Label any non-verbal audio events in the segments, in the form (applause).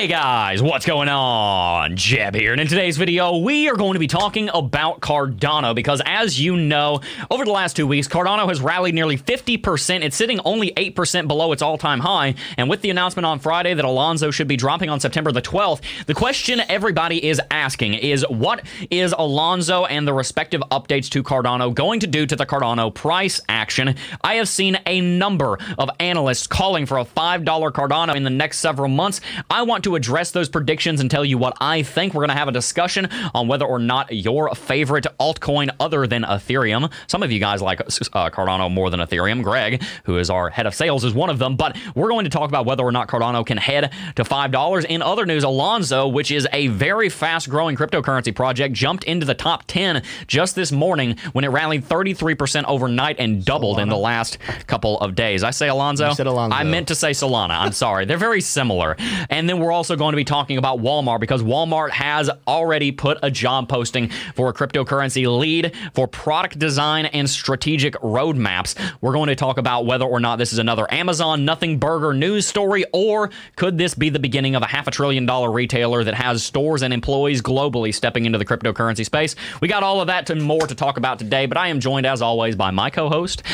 Hey guys, what's going on? Jeb here, and in today's video, we are going to be talking about Cardano because, as you know, over the last two weeks, Cardano has rallied nearly 50%. It's sitting only 8% below its all time high. And with the announcement on Friday that Alonzo should be dropping on September the 12th, the question everybody is asking is what is Alonzo and the respective updates to Cardano going to do to the Cardano price action? I have seen a number of analysts calling for a $5 Cardano in the next several months. I want to address those predictions and tell you what I think. We're going to have a discussion on whether or not your favorite altcoin other than Ethereum. Some of you guys like uh, Cardano more than Ethereum. Greg, who is our head of sales, is one of them. But we're going to talk about whether or not Cardano can head to $5. In other news, Alonzo, which is a very fast growing cryptocurrency project, jumped into the top 10 just this morning when it rallied 33% overnight and doubled Solana. in the last couple of days. I say Alonzo. Alonzo. I meant to say Solana. I'm sorry. They're very similar. And then we're we're also going to be talking about Walmart because Walmart has already put a job posting for a cryptocurrency lead for product design and strategic roadmaps. We're going to talk about whether or not this is another Amazon Nothing Burger news story, or could this be the beginning of a half a trillion dollar retailer that has stores and employees globally stepping into the cryptocurrency space? We got all of that and more to talk about today, but I am joined as always by my co-host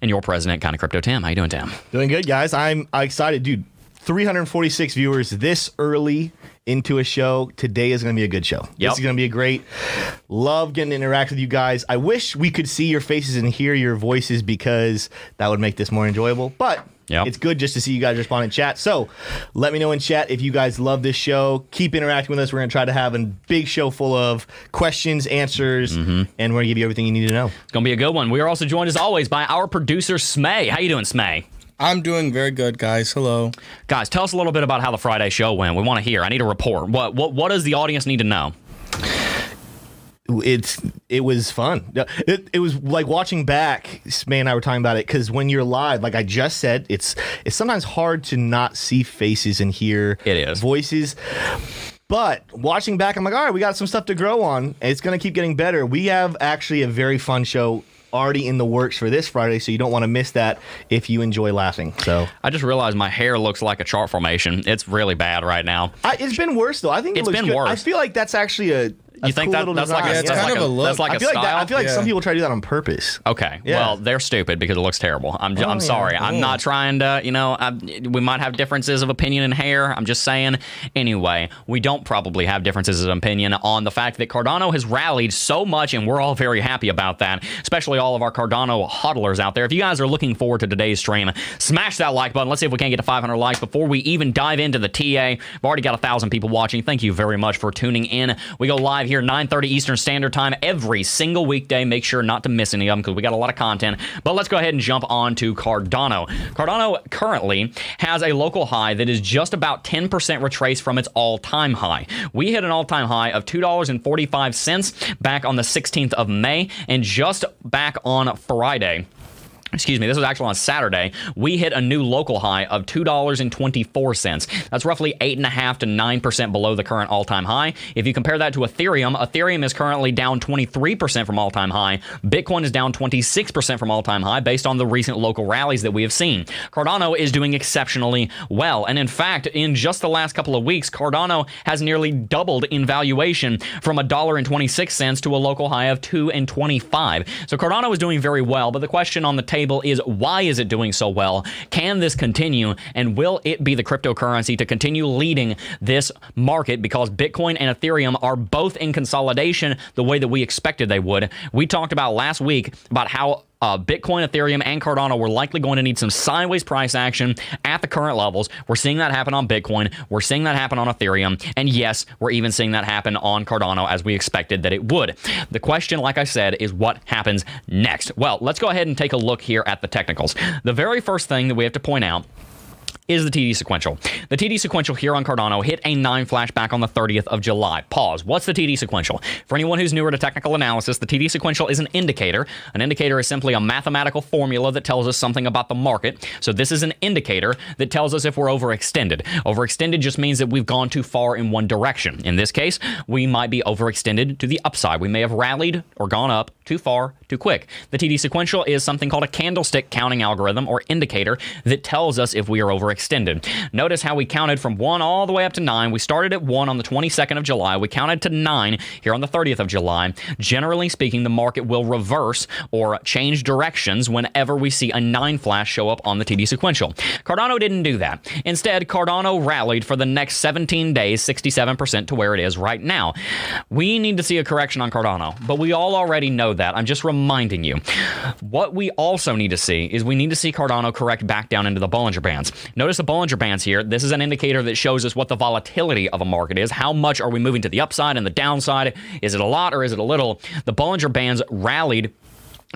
and your president, kind of crypto Tim. How you doing, Tim? Doing good, guys. I'm excited, dude 346 viewers this early into a show. Today is going to be a good show. Yep. This is going to be a great. Love getting to interact with you guys. I wish we could see your faces and hear your voices because that would make this more enjoyable. But Yep. It's good just to see you guys respond in chat. So let me know in chat if you guys love this show. Keep interacting with us. We're going to try to have a big show full of questions, answers, mm-hmm. and we're going to give you everything you need to know. It's going to be a good one. We are also joined as always by our producer, Smay. How you doing, Smay? I'm doing very good, guys. Hello, guys. Tell us a little bit about how the Friday show went. We want to hear. I need a report. What what what does the audience need to know? It's it was fun. It, it was like watching back. May and I were talking about it because when you're live, like I just said, it's it's sometimes hard to not see faces and hear it is voices. But watching back, I'm like, all right, we got some stuff to grow on. It's going to keep getting better. We have actually a very fun show already in the works for this Friday, so you don't want to miss that if you enjoy laughing. So I just realized my hair looks like a chart formation. It's really bad right now. I, it's been worse though. I think it has been good. worse. I feel like that's actually a you think cool that that's like a, yeah, that's kind like of a, look. That's like I a feel style. like that, I feel like yeah. some people try to do that on purpose. Okay, Yeah. well they're stupid because it looks terrible. I'm Oh, I'm yeah. sorry. I'm not trying to you know I, we might have differences of opinion in hair. I'm just saying. Anyway, we don't probably have differences of opinion on the fact that Cardano has rallied so much, and we're all very happy about that. Especially all of our Cardano hodlers out there. If you guys are looking forward to today's stream, smash that like button. Let's see if we can get to 500 likes before we even dive into the TA. We've already got a thousand people watching. Thank you very much for tuning in. We go live here 9:30 Eastern Standard Time every single weekday. Make sure not to miss any of them because we got a lot of content. But let's go ahead and jump on to Cardano. Cardano currently has a local high that is just about 10% retraced from its all-time high. We hit an all-time high of $2.45 back on the 16th of May, and just back on Friday excuse me, this was actually on Saturday, we hit a new local high of $2.24. That's roughly 8.5 to 9% below the current all time high. If you compare that to Ethereum, Ethereum is currently down 23% from all time high. Bitcoin is down 26% from all time high based on the recent local rallies that we have seen. Cardano is doing exceptionally well. And in fact, in just the last couple of weeks, Cardano has nearly doubled in valuation from $1.26 to a local high of 2 and 25. So Cardano is doing very well, but the question on the table is why is it doing so well? Can this continue and will it be the cryptocurrency to continue leading this market because Bitcoin and Ethereum are both in consolidation the way that we expected they would. We talked about last week about how uh, Bitcoin, Ethereum, and Cardano were likely going to need some sideways price action at the current levels. We're seeing that happen on Bitcoin. We're seeing that happen on Ethereum. And yes, we're even seeing that happen on Cardano as we expected that it would. The question, like I said, is what happens next? Well, let's go ahead and take a look here at the technicals. The very first thing that we have to point out is the TD sequential. The TD sequential here on Cardano hit a 9 flashback on the 30th of July. Pause. What's the TD sequential? For anyone who's newer to technical analysis, the TD sequential is an indicator. An indicator is simply a mathematical formula that tells us something about the market. So this is an indicator that tells us if we're overextended. Overextended just means that we've gone too far in one direction. In this case, we might be overextended to the upside. We may have rallied or gone up too far too quick. The TD sequential is something called a candlestick counting algorithm or indicator that tells us if we are overextended. Notice how we counted from 1 all the way up to 9. We started at 1 on the 22nd of July. We counted to 9 here on the 30th of July. Generally speaking, the market will reverse or change directions whenever we see a 9 flash show up on the TD sequential. Cardano didn't do that. Instead, Cardano rallied for the next 17 days, 67% to where it is right now. We need to see a correction on Cardano, but we all already know that. I'm just reminding you. What we also need to see is we need to see Cardano correct back down into the Bollinger Bands. Notice the Bollinger Bands here. This is an indicator that shows us what the volatility of a market is. How much are we moving to the upside and the downside? Is it a lot or is it a little? The Bollinger Bands rallied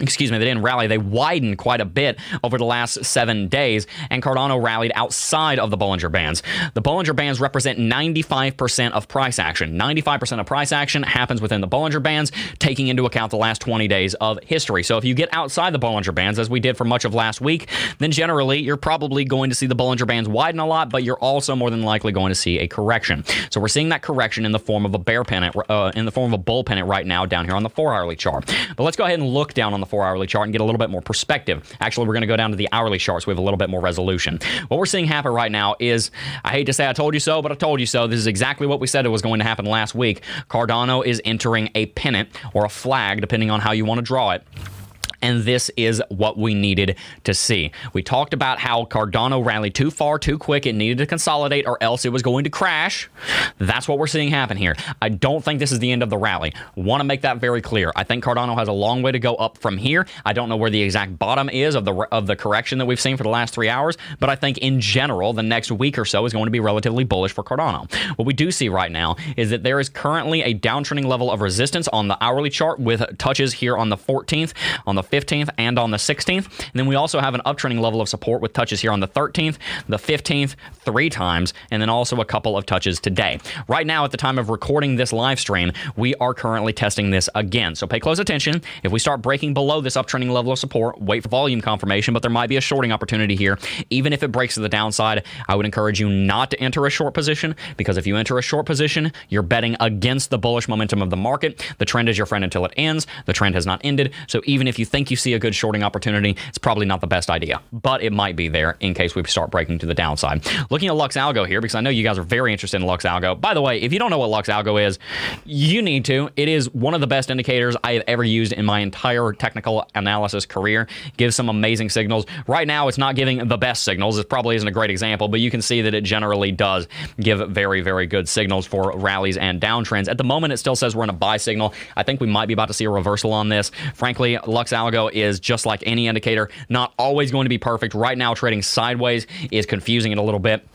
excuse me, they didn't rally. They widened quite a bit over the last seven days, and Cardano rallied outside of the Bollinger Bands. The Bollinger Bands represent 95% of price action. 95% of price action happens within the Bollinger Bands, taking into account the last 20 days of history. So if you get outside the Bollinger Bands, as we did for much of last week, then generally you're probably going to see the Bollinger Bands widen a lot, but you're also more than likely going to see a correction. So we're seeing that correction in the form of a bear pennant, uh, in the form of a bull pennant right now down here on the four hourly chart. But let's go ahead and look down on the four hourly chart and get a little bit more perspective. Actually, we're going to go down to the hourly chart so we have a little bit more resolution. What we're seeing happen right now is I hate to say I told you so, but I told you so. This is exactly what we said it was going to happen last week. Cardano is entering a pennant or a flag, depending on how you want to draw it and this is what we needed to see. We talked about how Cardano rallied too far too quick. It needed to consolidate or else it was going to crash. That's what we're seeing happen here. I don't think this is the end of the rally. Want to make that very clear. I think Cardano has a long way to go up from here. I don't know where the exact bottom is of the of the correction that we've seen for the last 3 hours, but I think in general the next week or so is going to be relatively bullish for Cardano. What we do see right now is that there is currently a downtrending level of resistance on the hourly chart with touches here on the 14th, on the 15th and on the 16th. And then we also have an uptrending level of support with touches here on the 13th, the 15th, three times, and then also a couple of touches today. Right now, at the time of recording this live stream, we are currently testing this again. So pay close attention. If we start breaking below this uptrending level of support, wait for volume confirmation, but there might be a shorting opportunity here. Even if it breaks to the downside, I would encourage you not to enter a short position because if you enter a short position, you're betting against the bullish momentum of the market. The trend is your friend until it ends. The trend has not ended. So even if you think you see a good shorting opportunity, it's probably not the best idea, but it might be there in case we start breaking to the downside. Looking at Lux Algo here, because I know you guys are very interested in Lux Algo. By the way, if you don't know what Lux Algo is, you need to. It is one of the best indicators I have ever used in my entire technical analysis career. Gives some amazing signals. Right now, it's not giving the best signals. It probably isn't a great example, but you can see that it generally does give very, very good signals for rallies and downtrends. At the moment, it still says we're in a buy signal. I think we might be about to see a reversal on this. Frankly, Lux Algo is just like any indicator, not always going to be perfect. Right now, trading sideways is confusing it a little bit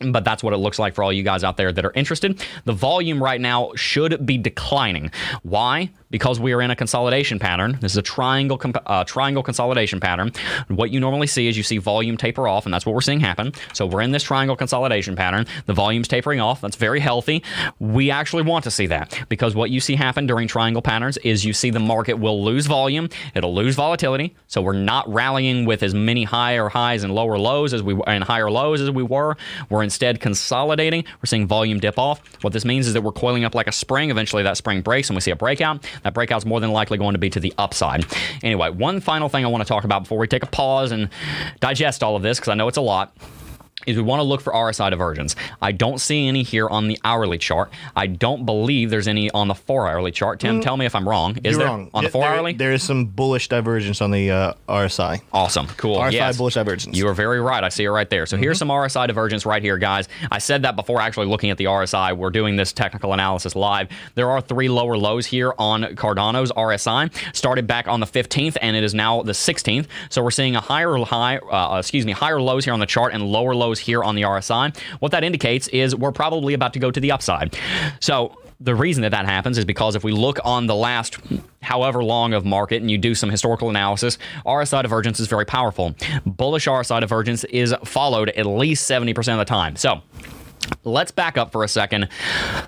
but that's what it looks like for all you guys out there that are interested. The volume right now should be declining. Why? Because we are in a consolidation pattern. This is a triangle uh, triangle consolidation pattern. What you normally see is you see volume taper off, and that's what we're seeing happen. So we're in this triangle consolidation pattern. The volume's tapering off. That's very healthy. We actually want to see that because what you see happen during triangle patterns is you see the market will lose volume. It'll lose volatility. So we're not rallying with as many higher highs and lower lows as we and higher lows as we were. We're instead consolidating. We're seeing volume dip off. What this means is that we're coiling up like a spring. Eventually, that spring breaks, and we see a breakout. That breakout's more than likely going to be to the upside. Anyway, one final thing I want to talk about before we take a pause and digest all of this, because I know it's a lot is we want to look for RSI divergence. I don't see any here on the hourly chart. I don't believe there's any on the four hourly chart. Tim, mm, tell me if I'm wrong. Is You're there wrong. on the four there, hourly? There is some bullish divergence on the uh, RSI. Awesome. Cool. RSI yes. bullish divergence. You are very right. I see it right there. So mm-hmm. here's some RSI divergence right here, guys. I said that before actually looking at the RSI. We're doing this technical analysis live. There are three lower lows here on Cardano's RSI. Started back on the 15th and it is now the 16th. So we're seeing a higher high, uh, excuse me, higher lows here on the chart and lower lows here on the RSI. What that indicates is we're probably about to go to the upside. So the reason that that happens is because if we look on the last however long of market and you do some historical analysis, RSI divergence is very powerful. Bullish RSI divergence is followed at least 70% of the time. So, Let's back up for a second.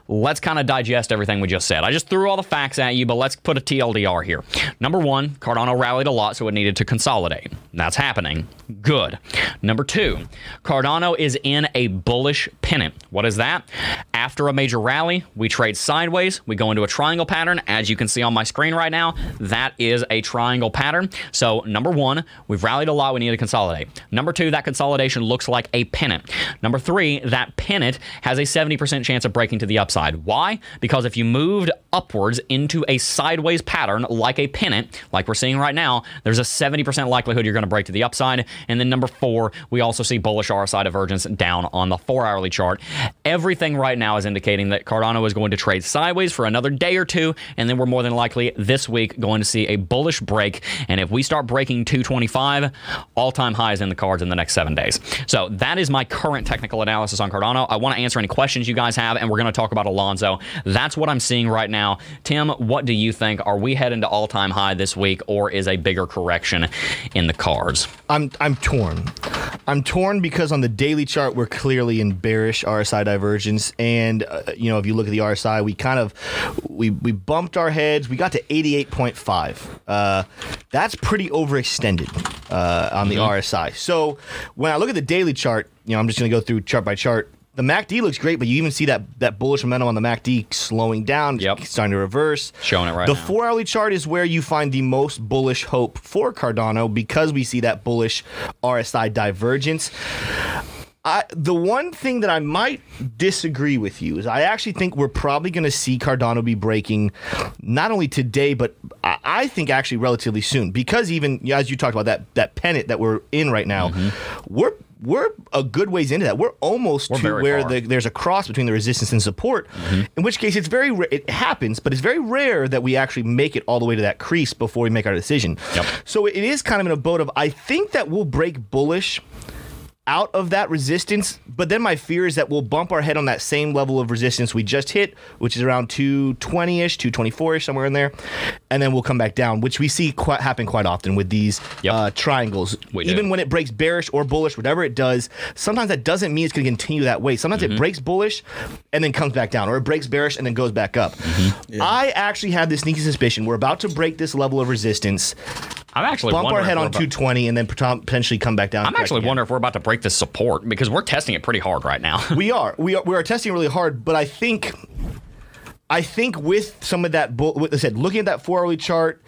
Let's kind of digest everything we just said. I just threw all the facts at you, but let's put a TLDR here. Number one, Cardano rallied a lot, so it needed to consolidate. That's happening. Good. Number two, Cardano is in a bullish pennant. What is that? After a major rally, we trade sideways. We go into a triangle pattern. As you can see on my screen right now, that is a triangle pattern. So, number one, we've rallied a lot. We need to consolidate. Number two, that consolidation looks like a pennant. Number three, that pennant it has a 70% chance of breaking to the upside. Why? Because if you moved upwards into a sideways pattern like a pennant, like we're seeing right now, there's a 70% likelihood you're going to break to the upside. And then number four, we also see bullish RSI divergence down on the four hourly chart. Everything right now is indicating that Cardano is going to trade sideways for another day or two, and then we're more than likely this week going to see a bullish break. And if we start breaking 225, all time highs in the cards in the next seven days. So that is my current technical analysis on Cardano. I want to answer any questions you guys have, and we're going to talk about Alonzo. That's what I'm seeing right now. Tim, what do you think? Are we heading to all time high this week, or is a bigger correction in the cards? I'm I'm torn. I'm torn because on the daily chart we're clearly in bearish RSI divergence, and uh, you know if you look at the RSI, we kind of we we bumped our heads. We got to 88.5. Uh, that's pretty overextended uh, on the mm-hmm. RSI. So when I look at the daily chart, you know I'm just going to go through chart by chart the MACD looks great, but you even see that that bullish momentum on the MACD slowing down, yep. starting to reverse. Showing it right The now. four hourly chart is where you find the most bullish hope for Cardano because we see that bullish RSI divergence. I, the one thing that I might disagree with you is I actually think we're probably going to see Cardano be breaking not only today, but I, I, think actually relatively soon because even as you talked about that that pennant that we're in right now, mm-hmm. we're we're a good ways into that. We're almost we're to where the, there's a cross between the resistance and support. Mm-hmm. In which case, it's very it happens, but it's very rare that we actually make it all the way to that crease before we make our decision. Yep. So it is kind of in a boat of I think that we'll break bullish out of that resistance. But then my fear is that we'll bump our head on that same level of resistance we just hit, which is around 220 ish, 224 ish, somewhere in there. And then we'll come back down, which we see quite, happen quite often with these yep. uh, triangles. We Even do. when it breaks bearish or bullish, whatever it does, sometimes that doesn't mean it's going to continue that way. Sometimes mm-hmm. it breaks bullish and then comes back down, or it breaks bearish and then goes back up. Mm-hmm. Yeah. I actually have this sneaky suspicion we're about to break this level of resistance. I'm actually bump our head on 220 and then potentially come back down. I'm actually wondering if we're about to break this support because we're testing it pretty hard right now. we (laughs) are. We are. We are testing really hard, but I think, I think with some of that, what I said, looking at that four oh hourly chart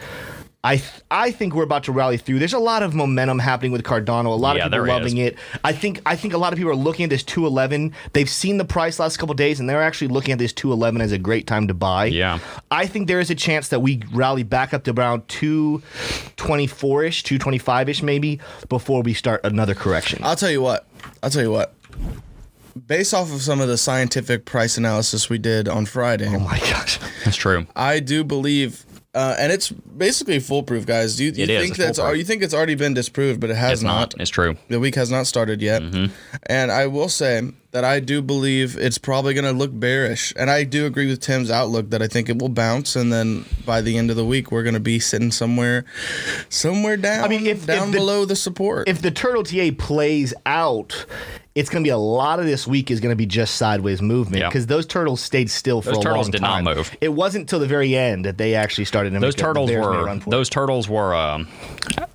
I th- I think we're about to rally through. There's a lot of momentum happening with Cardano. A lot yeah, of people are loving is. it. I think I think a lot of people are looking at this 211. They've seen the price last couple days, and they're actually looking at this 211 as a great time to buy. Yeah, I think there is a chance that we rally back up to around 224 ish, 225 ish, maybe before we start another correction. I'll tell you what. I'll tell you what based off of some of the scientific price analysis we did on Friday. Oh my gosh, that's true. I do believe uh, and it's basically foolproof, guys. Do you, you think that's you think it's already been disproved, but it has it's not. not. It's true. The week has not started yet, mm-hmm. and I will say that I do believe it's probably going to look bearish, and I do agree with Tim's outlook that I think it will bounce, and then by the end of the week we're going to be sitting somewhere, somewhere down. I mean, if down if the, below the support. If the turtle TA plays out, it's going to be a lot of this week is going to be just sideways movement because yeah. those turtles stayed still for those a turtles long did time. not move. It wasn't until the very end that they actually started to those turtles were those turtles were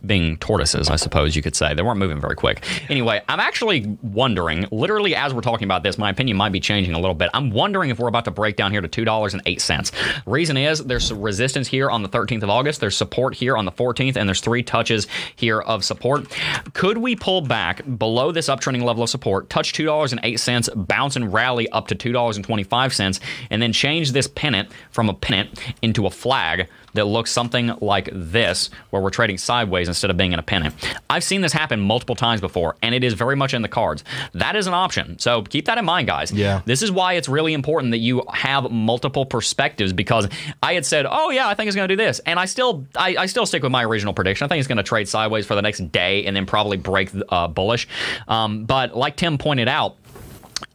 being tortoises, I suppose you could say. They weren't moving very quick. Anyway, I'm actually wondering, literally as we're talking about this, my opinion might be changing a little bit. I'm wondering if we're about to break down here to two dollars and eight cents. Reason is there's some resistance here on the 13th of August. There's support here on the 14th, and there's three touches here of support. Could we pull back below this uptrending level of support, touch two dollars $2.08, bounce and rally up to $2.25, and then change this pennant from a pennant into a flag that looks something like this, where we're trading sideways instead of being in a pennant. I've seen this happen multiple times before, and it is very much in the cards. That is an option. So keep that in mind, guys. Yeah. This is why it's really important that you have multiple perspectives because I had said, oh yeah, I think it's going to do this, and I still I, I, still stick with my original prediction. I think it's going to trade sideways for the next day and then probably break uh, bullish. Um, but like Tim pointed out,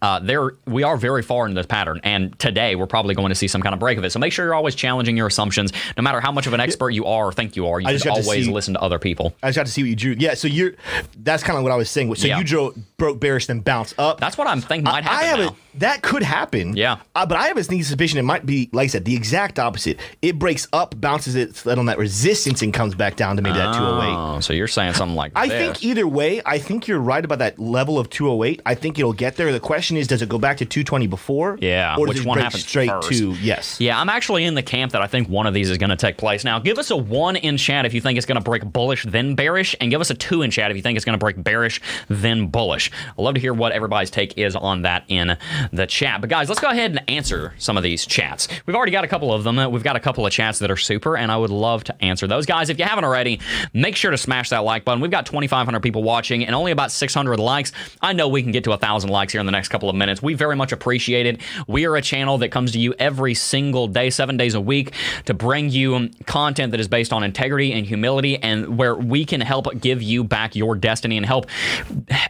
uh, there we are very far into this pattern, and today we're probably going to see some kind of break of it. So make sure you're always challenging your assumptions, no matter how much of an expert you are or think you are. You I just should got to always see- listen to other people. I just got to see what you drew. Yeah, so you're. That's kind of what I was saying. So Yeah. you drew broke bearish, then bounce up. That's what I'm thinking might happen I have now. That could happen. Yeah. Uh, but I have a sneaky suspicion it might be, like I said, the exact opposite. It breaks up, bounces it on that resistance, and comes back down to maybe that 208. Oh, so you're saying something like that. I this. think either way, I think you're right about that level of 208. I think it'll get there. The question is, does it go back to 220 before? Yeah, Or does which it one break happens straight first? to yes? Yeah, I'm actually in the camp that I think one of these is going to take place. Now, give us a one in chat if you think it's going to break bullish, then bearish, and give us a two in chat if you think it's going to break bearish, then bullish. I'd love to hear what everybody's take is on that in the chat. But guys, let's go ahead and answer some of these chats. We've already got a couple of them. We've got a couple of chats that are super, and I would love to answer those. Guys, if you haven't already, make sure to smash that like button. We've got 2,500 people watching and only about 600 likes. I know we can get to a 1,000 likes here in the next couple of minutes. We very much appreciate it. We are a channel that comes to you every single day, seven days a week, to bring you content that is based on integrity and humility, and where we can help give you back your destiny and help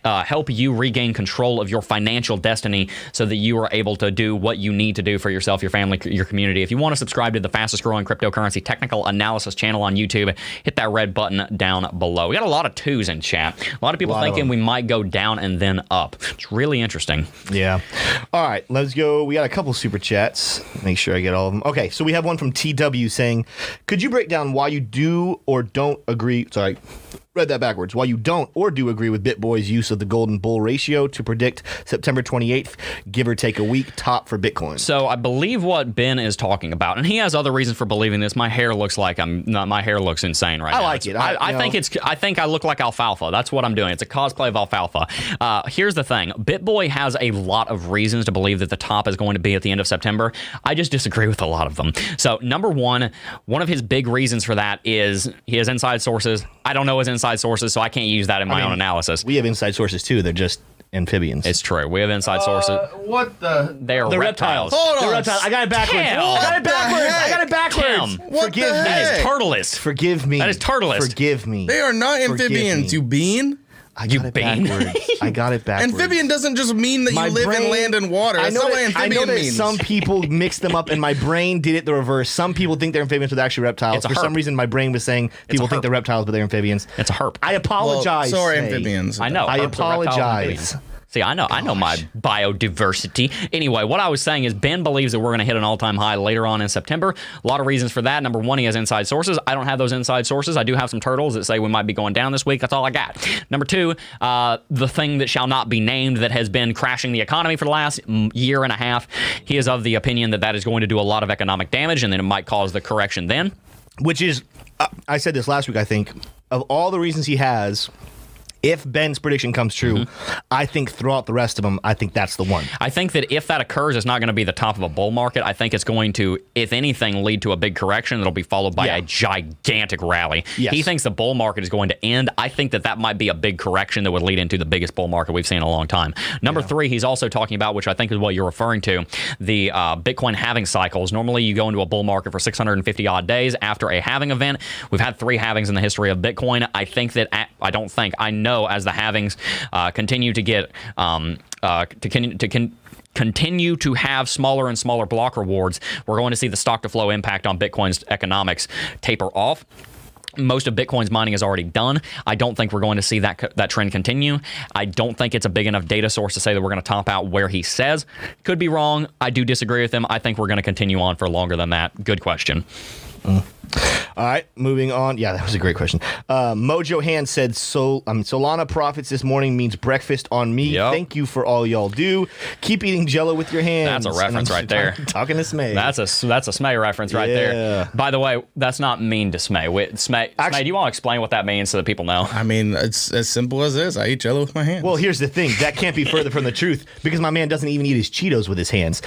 uh, help you regain control of your financial destiny, so that you are able to do what you need to do for yourself, your family, your community. If you want to subscribe to the fastest growing cryptocurrency technical analysis channel on YouTube, hit that red button down below. We got a lot of twos in chat. A lot of people Lot thinking them. we might go down and then up. It's really interesting. Yeah. All right, let's go. We got a couple super chats. Make sure I get all of them. Okay, so we have one from TW saying, "Could you break down why you do or don't agree?" Sorry, read that backwards. While you don't or do agree with BitBoy's use of the Golden Bull ratio to predict September 28th, give or take a week top for Bitcoin? So I believe what Ben is talking about, and he has other reasons for believing this. My hair looks like I'm. not. my hair looks insane right now. I now. like It's- it. I- I, I think it's. I think I look like alfalfa. That's what I'm doing. It's a cosplay of alfalfa. Uh, here's the thing: BitBoy has a lot of reasons to believe that the top is going to be at the end of September. I just disagree with a lot of them. So number one, one of his big reasons for that is he has inside sources. I don't know his inside sources, so I can't use that in my mean, own analysis. we have inside sources too. They're just amphibians. it's true. We have inside sources. Uh, what the? They are the reptiles. reptiles. Hold The on. reptiles. I got it backwards. Cam. I got it backwards. I got it backwards. Cam. What Forgive the me. That is heck? turtlist. Forgive me. That is turtlist. Forgive me. They are not amphibians, you bean. I got You it bean. backwards. I (laughs) got it backwards. Amphibian doesn't just mean that My you live brain- in land and water. I know, not that, what I know amphibian that means. some people (laughs) mix them up, and my brain did it the reverse. Some people think they're amphibians, but they're actually reptiles. It's a For some reason, my brain was saying people think they're reptiles, but they're amphibians. It's a herp. I apologize. so are Faye. amphibians. I know. I Herps are apologize. See, I know, I know my biodiversity. Anyway, what I was saying is Ben believes that we're going to hit an all-time high later on in September. A lot of reasons for that. Number one, he has inside sources. I don't have those inside sources. I do have some turtles that say we might be going down this week. That's all I got. Number two, uh, the thing that shall not be named that has been crashing the economy for the last mm, year and a half. He is of the opinion that that is going to do a lot of economic damage, and then it might cause the correction then. Which is, uh, I said this last week. I think of all the reasons he has. If Ben's prediction comes true, Mm-hmm. I think throughout the rest of them, I think that's the one. I think that if that occurs, it's not going to be the top of a bull market. I think it's going to, if anything, lead to a big correction that'll be followed by Yeah. a gigantic rally. Yes. He thinks the bull market is going to end. I think that that might be a big correction that would lead into the biggest bull market we've seen in a long time. Number three, he's also talking about, which I think is what you're referring to, the uh, Bitcoin halving cycles. Normally, you go into a bull market for 650 odd days after a halving event. We've had three halvings in the history of Bitcoin. I think that, at, I don't think, I know as the halvings uh, continue to get, um, uh, to, con- to con- continue to have smaller and smaller block rewards, we're going to see the stock to flow impact on Bitcoin's economics taper off. Most of Bitcoin's mining is already done. I don't think we're going to see that that trend continue. I don't think it's a big enough data source to say that we're going to top out where he says. Could be wrong. I do disagree with him. I think we're going to continue on for longer than that. Good question. All right, moving on. Yeah, that was a great question. Uh, Mojo Hand said, "So, um, Solana profits this morning means breakfast on me. Yep. Thank you for all y'all do. Keep eating Jello with your hands." That's a reference right (laughs) there. talking- Talking to Smay. That's a that's a Smay reference right Yeah. there. By the way, that's not mean to Smay. Wait, Smay, Actu- Smay, do you want to explain what that means so that people know? I mean, it's as simple as this. I eat jello with my hands. well. Here's the thing. That can't be further from the truth because my man doesn't even eat his Cheetos with his hands.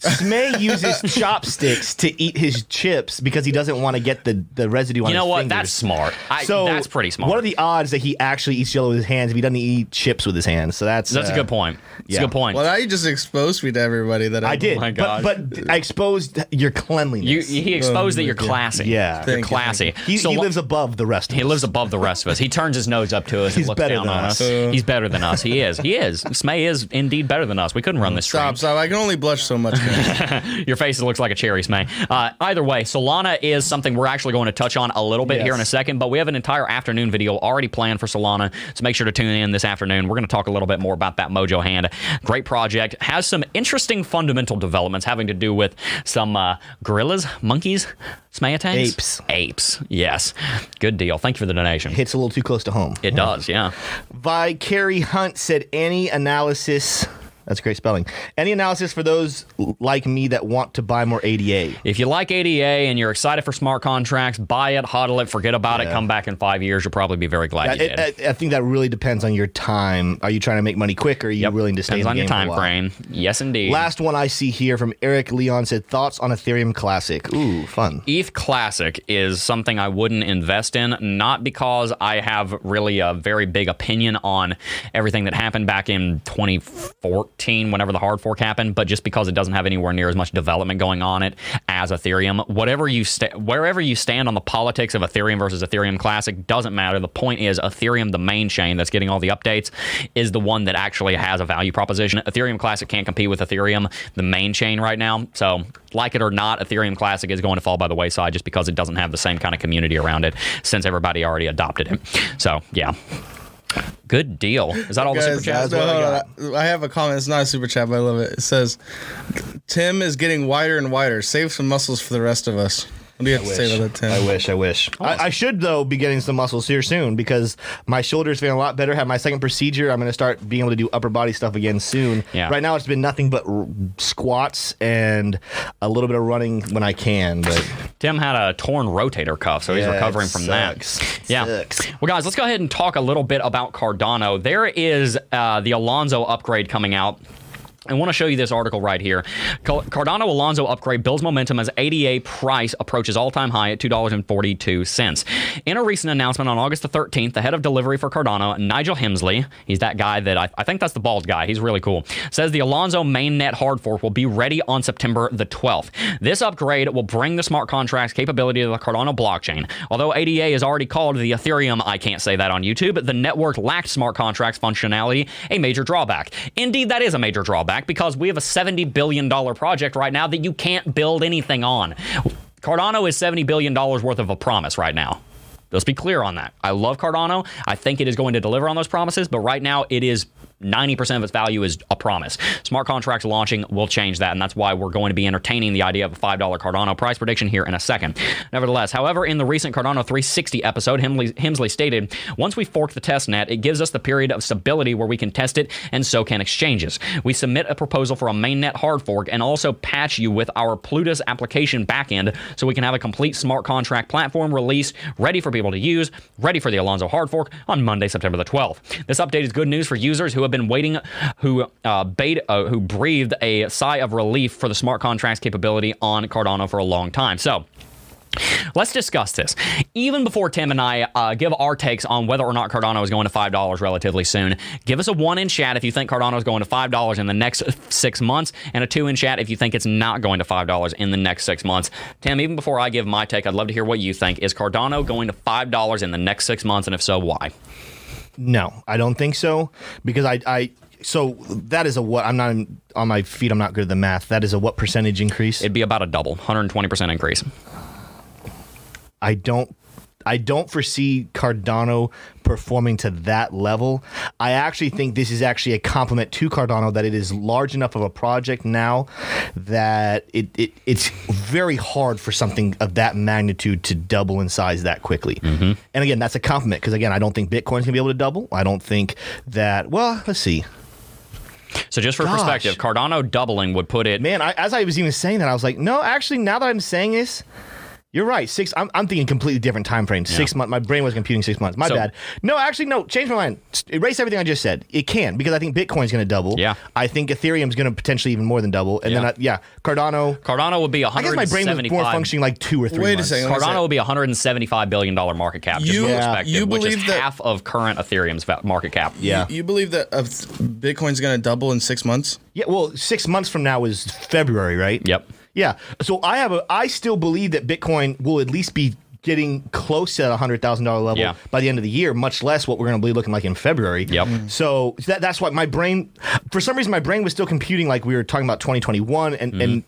Smay uses (laughs) chopsticks to eat his chips because he doesn't want to get the, the residue on his You know his what? fingers. That's smart. I, so that's pretty smart. What are the odds that he actually eats Jello with his hands if he doesn't eat chips with his hands? So that's that's uh, a good point. It's yeah. a good point. Well, now you just exposed me to everybody that I, I did, my but, gosh. but I exposed your you, cleanliness. he exposed that you're classy. Yeah. you're Thank you, classy. he, So he lo- lives above the rest. Of us. He us. lives above the rest of us. He turns his nose up to us He's and looks better down than on us. us. He's better than us. He is. He is. Smay is indeed better than us. We couldn't run this train. Stop, stop. I can only blush so much. (laughs) Your face looks like a cherry, Smay. Uh, either way, Solana is something we're actually going to touch on a little bit here in a second, but we have an entire afternoon video already planned for Solana, so make sure to tune in this afternoon. We're going to talk a little bit more about that Mojo hand. Great project. Has some interesting fundamental developments having to do with some uh, gorillas, monkeys, Smayatangs? Apes. Apes, yes. Good deal. Thank you for the donation. hits a little too close to home. It does, yeah. Vicary Hunt said any analysis. That's great spelling. Any analysis for those like me that want to buy more ADA? If you like ADA and you're excited for smart contracts, buy it, hodl it, forget about it, come back in five years. You'll probably be very glad you I, did. I, I think that really depends on your time. Are you trying to make money quick, or are you Yep. willing to stay Depends in on the your game a time frame. Yes, indeed. Last one I see here from Eric Leon said thoughts on Ethereum Classic. Ooh, fun. ETH Classic is something I wouldn't invest in, not because I have really a very big opinion on everything that happened back in 2014, whenever the hard fork happened, but just because it doesn't have anywhere near as much development going on it as Ethereum. Whatever you sta- wherever you stand on the politics of Ethereum versus Ethereum Classic doesn't matter. The point is Ethereum, the main chain that's getting all the updates, is the one that actually has a value proposition. Ethereum Classic can't compete with Ethereum, the main chain right now. So, like it or not, Ethereum Classic is going to fall by the wayside just because it doesn't have the same kind of community around it since everybody already adopted it. So, yeah. Good deal. Is that all the super chats? no. I have a comment. It's not a super chat, but I love it. It says, "Tim is getting wider and wider. Save some muscles for the rest of us." What do you have to say about that, Tim? I wish, I wish. I, I should though be getting some muscles here soon because my shoulders feeling a lot better. Have my second procedure. I'm going to start being able to do upper body stuff again soon. Yeah. Right now it's been nothing but r- squats and a little bit of running when I can. But Tim had a torn rotator cuff, so he's Yeah, recovering from sucks. that. It Yeah. sucks. Well, guys, let's go ahead and talk a little bit about Cardano. There is uh, the Alonzo upgrade coming out. I want to show you this article right here. Cardano Alonzo upgrade builds momentum as ADA price approaches all-time high at $2.42. In a recent announcement on August the 13th, the head of delivery for Cardano, Nigel Hemsley, he's that guy that I, I think that's the bald guy. He's really cool. Says the Alonzo mainnet hard fork will be ready on September the 12th. This upgrade will bring the smart contracts capability to the Cardano blockchain. Although ADA is already called the Ethereum, I can't say that on YouTube, the network lacked smart contracts functionality, a major drawback. Indeed, that is a major drawback because we have a $70 billion project right now that you can't build anything on. Cardano is $70 billion worth of a promise right now. Let's be clear on that. I love Cardano. I think it is going to deliver on those promises, but right now it is 90% of its value is a promise. Smart contracts launching will change that, and that's why we're going to be entertaining the idea of a $5 Cardano price prediction here in a second. Nevertheless, however, in the recent Cardano 360 episode, Hemsley, Hemsley stated, once we fork the test net, it gives us the period of stability where we can test it, and so can exchanges. We submit a proposal for a mainnet hard fork and also patch you with our Plutus application backend so we can have a complete smart contract platform release ready for people to use, ready for the Alonzo hard fork on Monday, September the 12th. This update is good news for users who have been waiting, who uh, bait, uh, who breathed a sigh of relief for the smart contracts capability on Cardano for a long time. So. Let's discuss this. Even before Tim and I uh, give our takes on whether or not Cardano is going to $5 relatively soon, give us a one in chat if you think Cardano is going to $5 in the next six months, and a two in chat if you think it's not going to $5 in the next six months. Tim, even before I give my take, I'd love to hear what you think. Is Cardano going to $5 in the next six months, and if so, why? No, I don't think so because I. I so that is a what I'm not on my feet. I'm not good at the math. That is a what percentage increase? It'd be about a double, 120% increase. I don't I don't foresee Cardano performing to that level. I actually think this is actually a compliment to Cardano that it is large enough of a project now that it, it it's very hard for something of that magnitude to double in size that quickly. Mm-hmm. And again, that's a compliment because again, I don't think Bitcoin's gonna be able to double. I don't think that. Well, let's see. So, just for Gosh. perspective, Cardano doubling would put it Man, I, as I was even saying that, I was like, no, actually, now that I'm saying this, You're right. Six. I'm, I'm thinking completely different time frame. Six months. My brain was computing six months. My So- bad. No, actually, no. Change my mind. Erase everything I just said. It can because I think Bitcoin's going to double. Yeah. I think Ethereum's going to potentially even more than double. And then Yeah. I, yeah, Cardano. Cardano would be I guess my brain was more functioning like two or three. Wait a months. second. Cardano would be 175 billion dollar market cap. Just You- Yeah. perspective, you which is believe that- half of current Ethereum's market cap. Yeah. You believe that uh, Bitcoin's going to double in six months? Yeah. Well, six months from now is February, right? Yep. Yeah. So I have a. I still believe that Bitcoin will at least be getting close to that hundred thousand dollar level Yeah. by the end of the year. Much less what we're going to be looking like in February. Yep. Mm. So that, that's why my brain, for some reason, my brain was still computing like we were talking about 2021, and Mm-hmm. and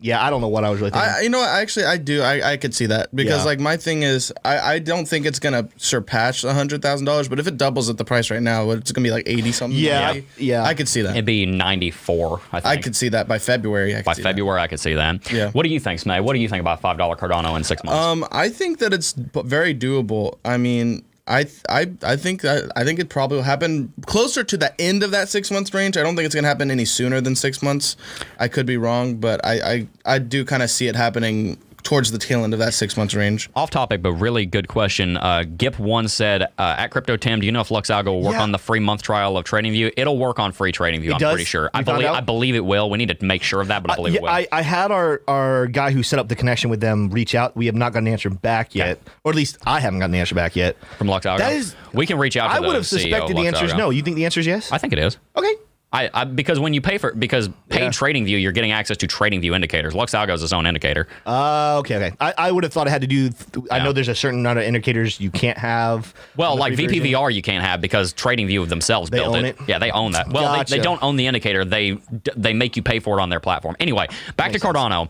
yeah, I don't know what I was really thinking. I, you know what? Actually, I do. I, I could see that because, Yeah. like, my thing is, I, I don't think it's gonna surpass a hundred thousand dollars. But if it doubles at the price right now, it's gonna be like eighty something. Yeah, maybe. yeah. I could see that. It'd be 94. I think. I could see that by February. I could By see that. February, I could see that. Yeah. What do you think, Smay? What do you think about five dollar Cardano in six months? Um, I think that it's very doable. I mean, I I I think that I think it probably will happen closer to the end of that six months range. I don't think it's gonna happen any sooner than six months. I could be wrong, but I I, I do kind of see it happening towards the tail end of that six months range. Off topic, but really good question. Uh, Gip1 said, uh, at Crypto Tim, do you know if LuxAlgo will work Yeah. on the free month trial of TradingView? It'll work on free TradingView, I'm does? pretty sure. I You found believe out? I believe it will. We need to make sure of that, but I believe yeah, it will. I, I had our, our guy who set up the connection with them reach out. We have not gotten an answer back yet, or at least I haven't gotten an answer back yet. From LuxAlgo. That is- we can reach out to I would have CEO suspected the answer is no. You think the answer is yes? I think it is. okay. I, I because when you pay for because paid Yeah. TradingView, you're getting access to TradingView indicators. LuxAlgo is its own indicator. Uh, okay, okay. I, I would have thought i had to do. Th- I Yeah. know there's a certain amount of indicators you can't have. Well, like version. VPVR, you can't have because trading TradingView themselves They built own it. it? Yeah, they own that. Well, they, they don't own the indicator. They they make you pay for it on their platform. Anyway, back to Cardano.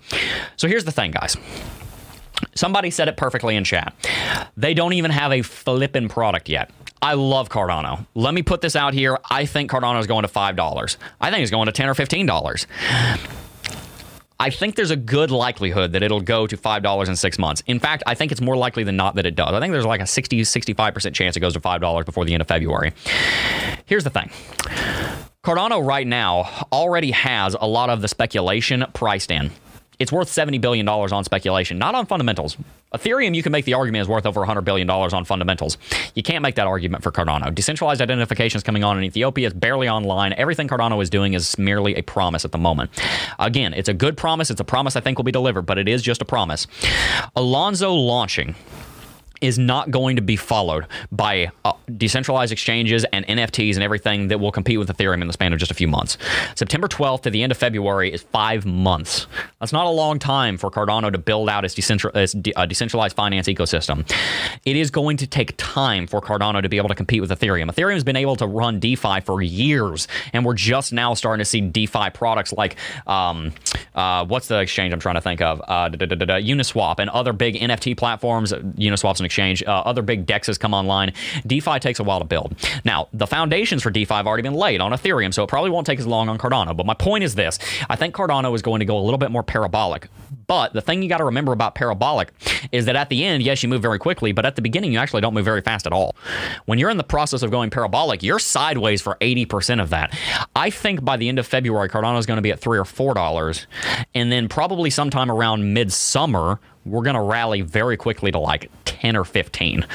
So here's the thing, guys. Somebody said it perfectly in chat. They don't even have a flippin' product yet. I love Cardano. Let me put this out here. I think Cardano is going to five dollars. I think it's going to ten or fifteen dollars. I think there's a good likelihood that it'll go to $5 in six months. In fact, I think it's more likely than not that it does. I think there's like a 60, 65% chance it goes to $5 before the end of February. Here's the thing Cardano right now already has a lot of the speculation priced in. It's worth $70 billion on speculation, not on fundamentals. Ethereum, you can make the argument, is worth over $100 billion on fundamentals. You can't make that argument for Cardano. Decentralized identification is coming on in Ethiopia. It's barely online. Everything Cardano is doing is merely a promise at the moment. Again, it's a good promise. It's a promise I think will be delivered, but it is just a promise. Alonzo launching is not going to be followed by uh, decentralized exchanges and NFTs and everything that will compete with Ethereum in the span of just a few months. September 12th to the end of February is five months. That's not a long time for Cardano to build out its, decentral- its de- uh, decentralized finance ecosystem. It is going to take time for Cardano to be able to compete with Ethereum. Ethereum has been able to run DeFi for years, and we're just now starting to see DeFi products like um, uh, what's the exchange I'm trying to think of? Uh, Uniswap and other big NFT platforms. Uniswap's an exchange. Uh, other big dexes come online. DeFi takes a while to build. Now, the foundations for DeFi have already been laid on Ethereum, so it probably won't take as long on Cardano. But my point is this I think Cardano is going to go a little bit more parabolic. But the thing you got to remember about parabolic is that at the end, yes, you move very quickly, but at the beginning, you actually don't move very fast at all. When you're in the process of going parabolic, you're sideways for 80% of that. I think by the end of February, Cardano is going to be at three or four dollars, and then probably sometime around midsummer, we're going to rally very quickly to like 10 or 15.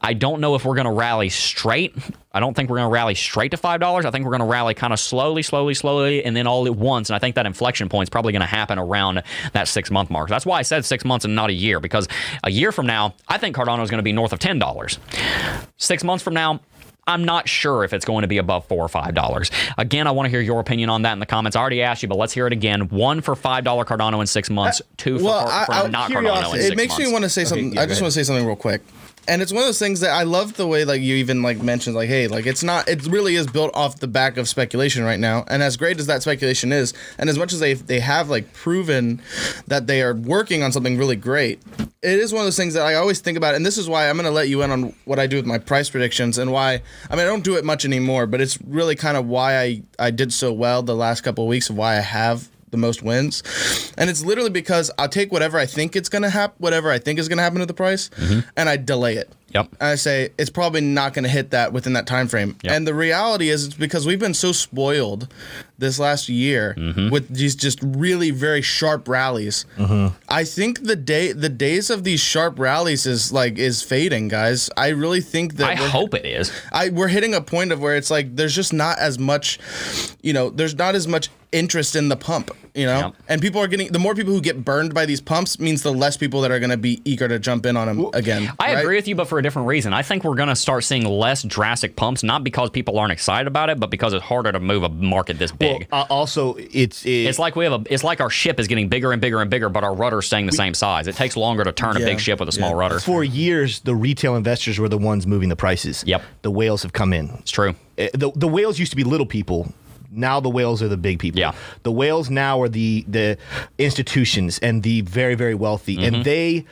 I don't know if we're going to rally straight. I don't think we're going to rally straight to $5. I think we're going to rally kind of slowly, slowly, slowly, and then all at once. And I think that inflection point is probably going to happen around that six month mark. That's why I said six months and not a year, because a year from now, I think Cardano is going to be north of $10. Six months from now, I'm not sure if it's going to be above four or five dollars. Again, I want to hear your opinion on that in the comments. I already asked you, but let's hear it again. One for five dollar Cardano in six months. Uh, two for, well, for, for I- not Cardano in curiosity, six it makes me want to say something. yeah, I just want to say something real quick. And it's one of those things that I love the way like you even like mentioned like hey like it's not it really is built off the back of speculation right now. And as great as that speculation is and as much as they they have like proven that they are working on something really great it is one of those things that I always think about. And this is why I'm to let you in on what I do with my price predictions and why I mean I don't do it much anymore but it's really kind of why I I did so well the last couple of weeks why I have the most wins. And it's literally because I'll take whatever I think it's gonna happen, whatever I think is gonna happen to the price, mm-hmm. and I delay it. Yep. And I say it's probably not going to hit that within that time frame. Yep. And the reality is, it's because we've been so spoiled this last year Mm-hmm. with these just really very sharp rallies. I think the day the days of these sharp rallies is like is fading, guys. I really think that I we're- hope it is. I we're hitting a point of where it's like there's just not as much, you know, there's not as much interest in the pump, you know, Yep. and people are getting the more people who get burned by these pumps means the less people that are going to be eager to jump in on them again. I right? agree with you, but for a different reason. I think we're going to start seeing less drastic pumps, not because people aren't excited about it, but because it's harder to move a market this big. Uh, also, it's it, it's like we have a. It's like our ship is getting bigger and bigger and bigger, but our rudder's staying the same size. It takes longer to turn a big ship with a small Yeah. rudder. for years the retail investors were the ones moving the prices. Yep. The whales have come in. It's true. Uh, The the whales used to be little people. Now the whales are the big people. Yeah. The whales now are the the institutions and the very very wealthy, Mm-hmm. and they.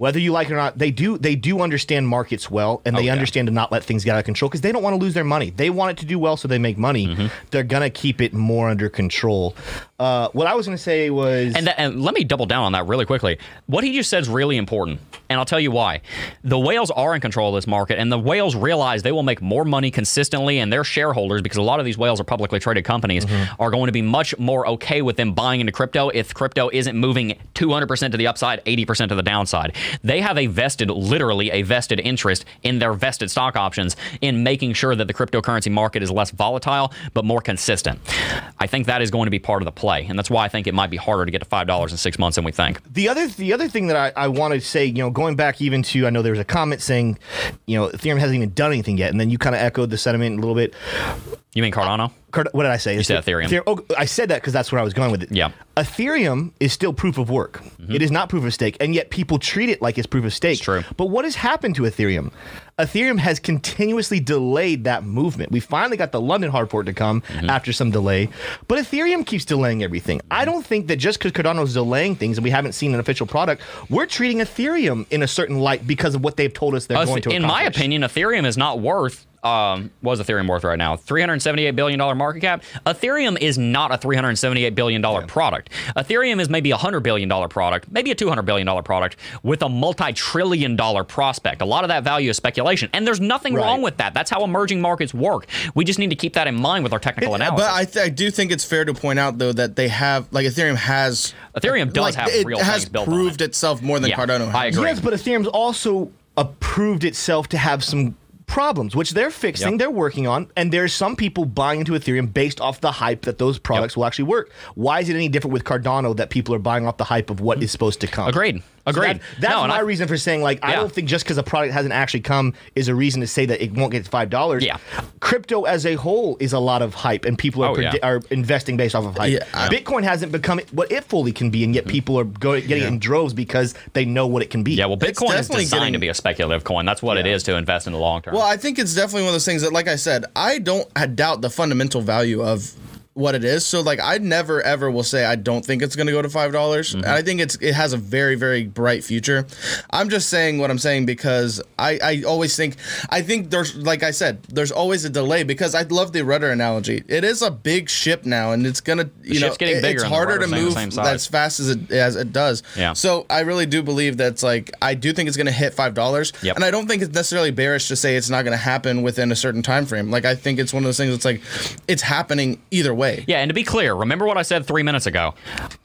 Whether you like it or not, they do they do understand markets well, and they Oh, yeah. understand to not let things get out of control because they don't want to lose their money. They want it to do well, so they make money. Mm-hmm. They're gonna keep it more under control. Uh, what I was gonna say was, And, that, and let me double down on that really quickly. What he just said is really important, and I'll tell you why. The whales are in control of this market, and the whales realize they will make more money consistently, and their shareholders, because a lot of these whales are publicly traded companies, Mm-hmm. are going to be much more okay with them buying into crypto if crypto isn't moving 200% to the upside, 80% to the downside. They have a vested, literally a vested interest in their vested stock options in making sure that the cryptocurrency market is less volatile but more consistent. I think that is going to be part of the play, and that's why I think it might be harder to get to five dollars in six months than we think. the other the other thing that I, I want to say, you know, going back even to I know there was a comment saying, you know, Ethereum hasn't even done anything yet, and then you kind of echoed the sentiment a little bit. You mean Cardano? Card- What did I say? You said Ethereum. Oh, I said that because that's where I was going with it. Yeah. Mm-hmm. Ethereum is still proof of work. It is not proof of stake, and yet people treat it like it's proof of stake. It's true. But what has happened to Ethereum? Ethereum has continuously delayed that movement. We finally got the London hard fork to come Mm-hmm. after some delay, but Ethereum keeps delaying everything. I don't think that just because Cardano is delaying things and we haven't seen an official product, we're treating Ethereum in a certain light because of what they've told us they're Uh, going to accomplish. in my opinion, Ethereum is not worth. Um, what is Ethereum worth right now? Three hundred seventy-eight billion dollar market cap. Ethereum is not a three hundred seventy-eight billion dollar product. Ethereum is maybe a hundred billion dollar product, maybe a two hundred billion dollar product with a multi-trillion dollar prospect. A lot of that value is speculation, and there's nothing Right. wrong with that. That's how emerging markets work. We just need to keep that in mind with our technical analysis. But I, th- I do think it's fair to point out though that they have like Ethereum has Ethereum does like, have it real has things built on proved it. itself more than Yeah, Cardano has. I agree. Yes, but Ethereum's also approved itself to have some problems, which they're fixing, Yep. they're working on, and there's some people buying into Ethereum based off the hype that those products will actually work. Why is it any different with Cardano that people are buying off the hype of what hmm. is supposed to come? Agreed. So Agreed. that- that's No, my I- reason for saying like I don't think just because a product hasn't actually come is a reason to say that it won't get to five dollars. Yeah. crypto as a whole is a lot of hype, and people are Oh, yeah. are investing based off of hype. Yeah, Bitcoin hasn't become what it fully can be, and yet mm-hmm. people are go- getting it in droves because they know what it can be. Yeah, well, Bitcoin is definitely designed getting- to be a speculative coin. That's what it is to invest in the long term. Well, I think it's definitely one of those things that, like I said, I don't I doubt the fundamental value of what it is. So, like, I never ever will say I don't think it's going to go to five dollars. Mm-hmm. I think it's it has a very very bright future. I'm just saying what I'm saying because I I always think I think there's like I said there's always a delay because I love the rudder analogy. It is a big ship now, and it's gonna you know ship's getting it- bigger it's harder to rudder's staying the move as fast as it as it does. Yeah. So I really do believe that's like I do think it's going to hit five dollars. Yep. And I don't think it's necessarily bearish to say it's not going to happen within a certain time frame. Like I think it's one of those things. It's like it's happening either way. Yeah, and to be clear, remember what I said three minutes ago.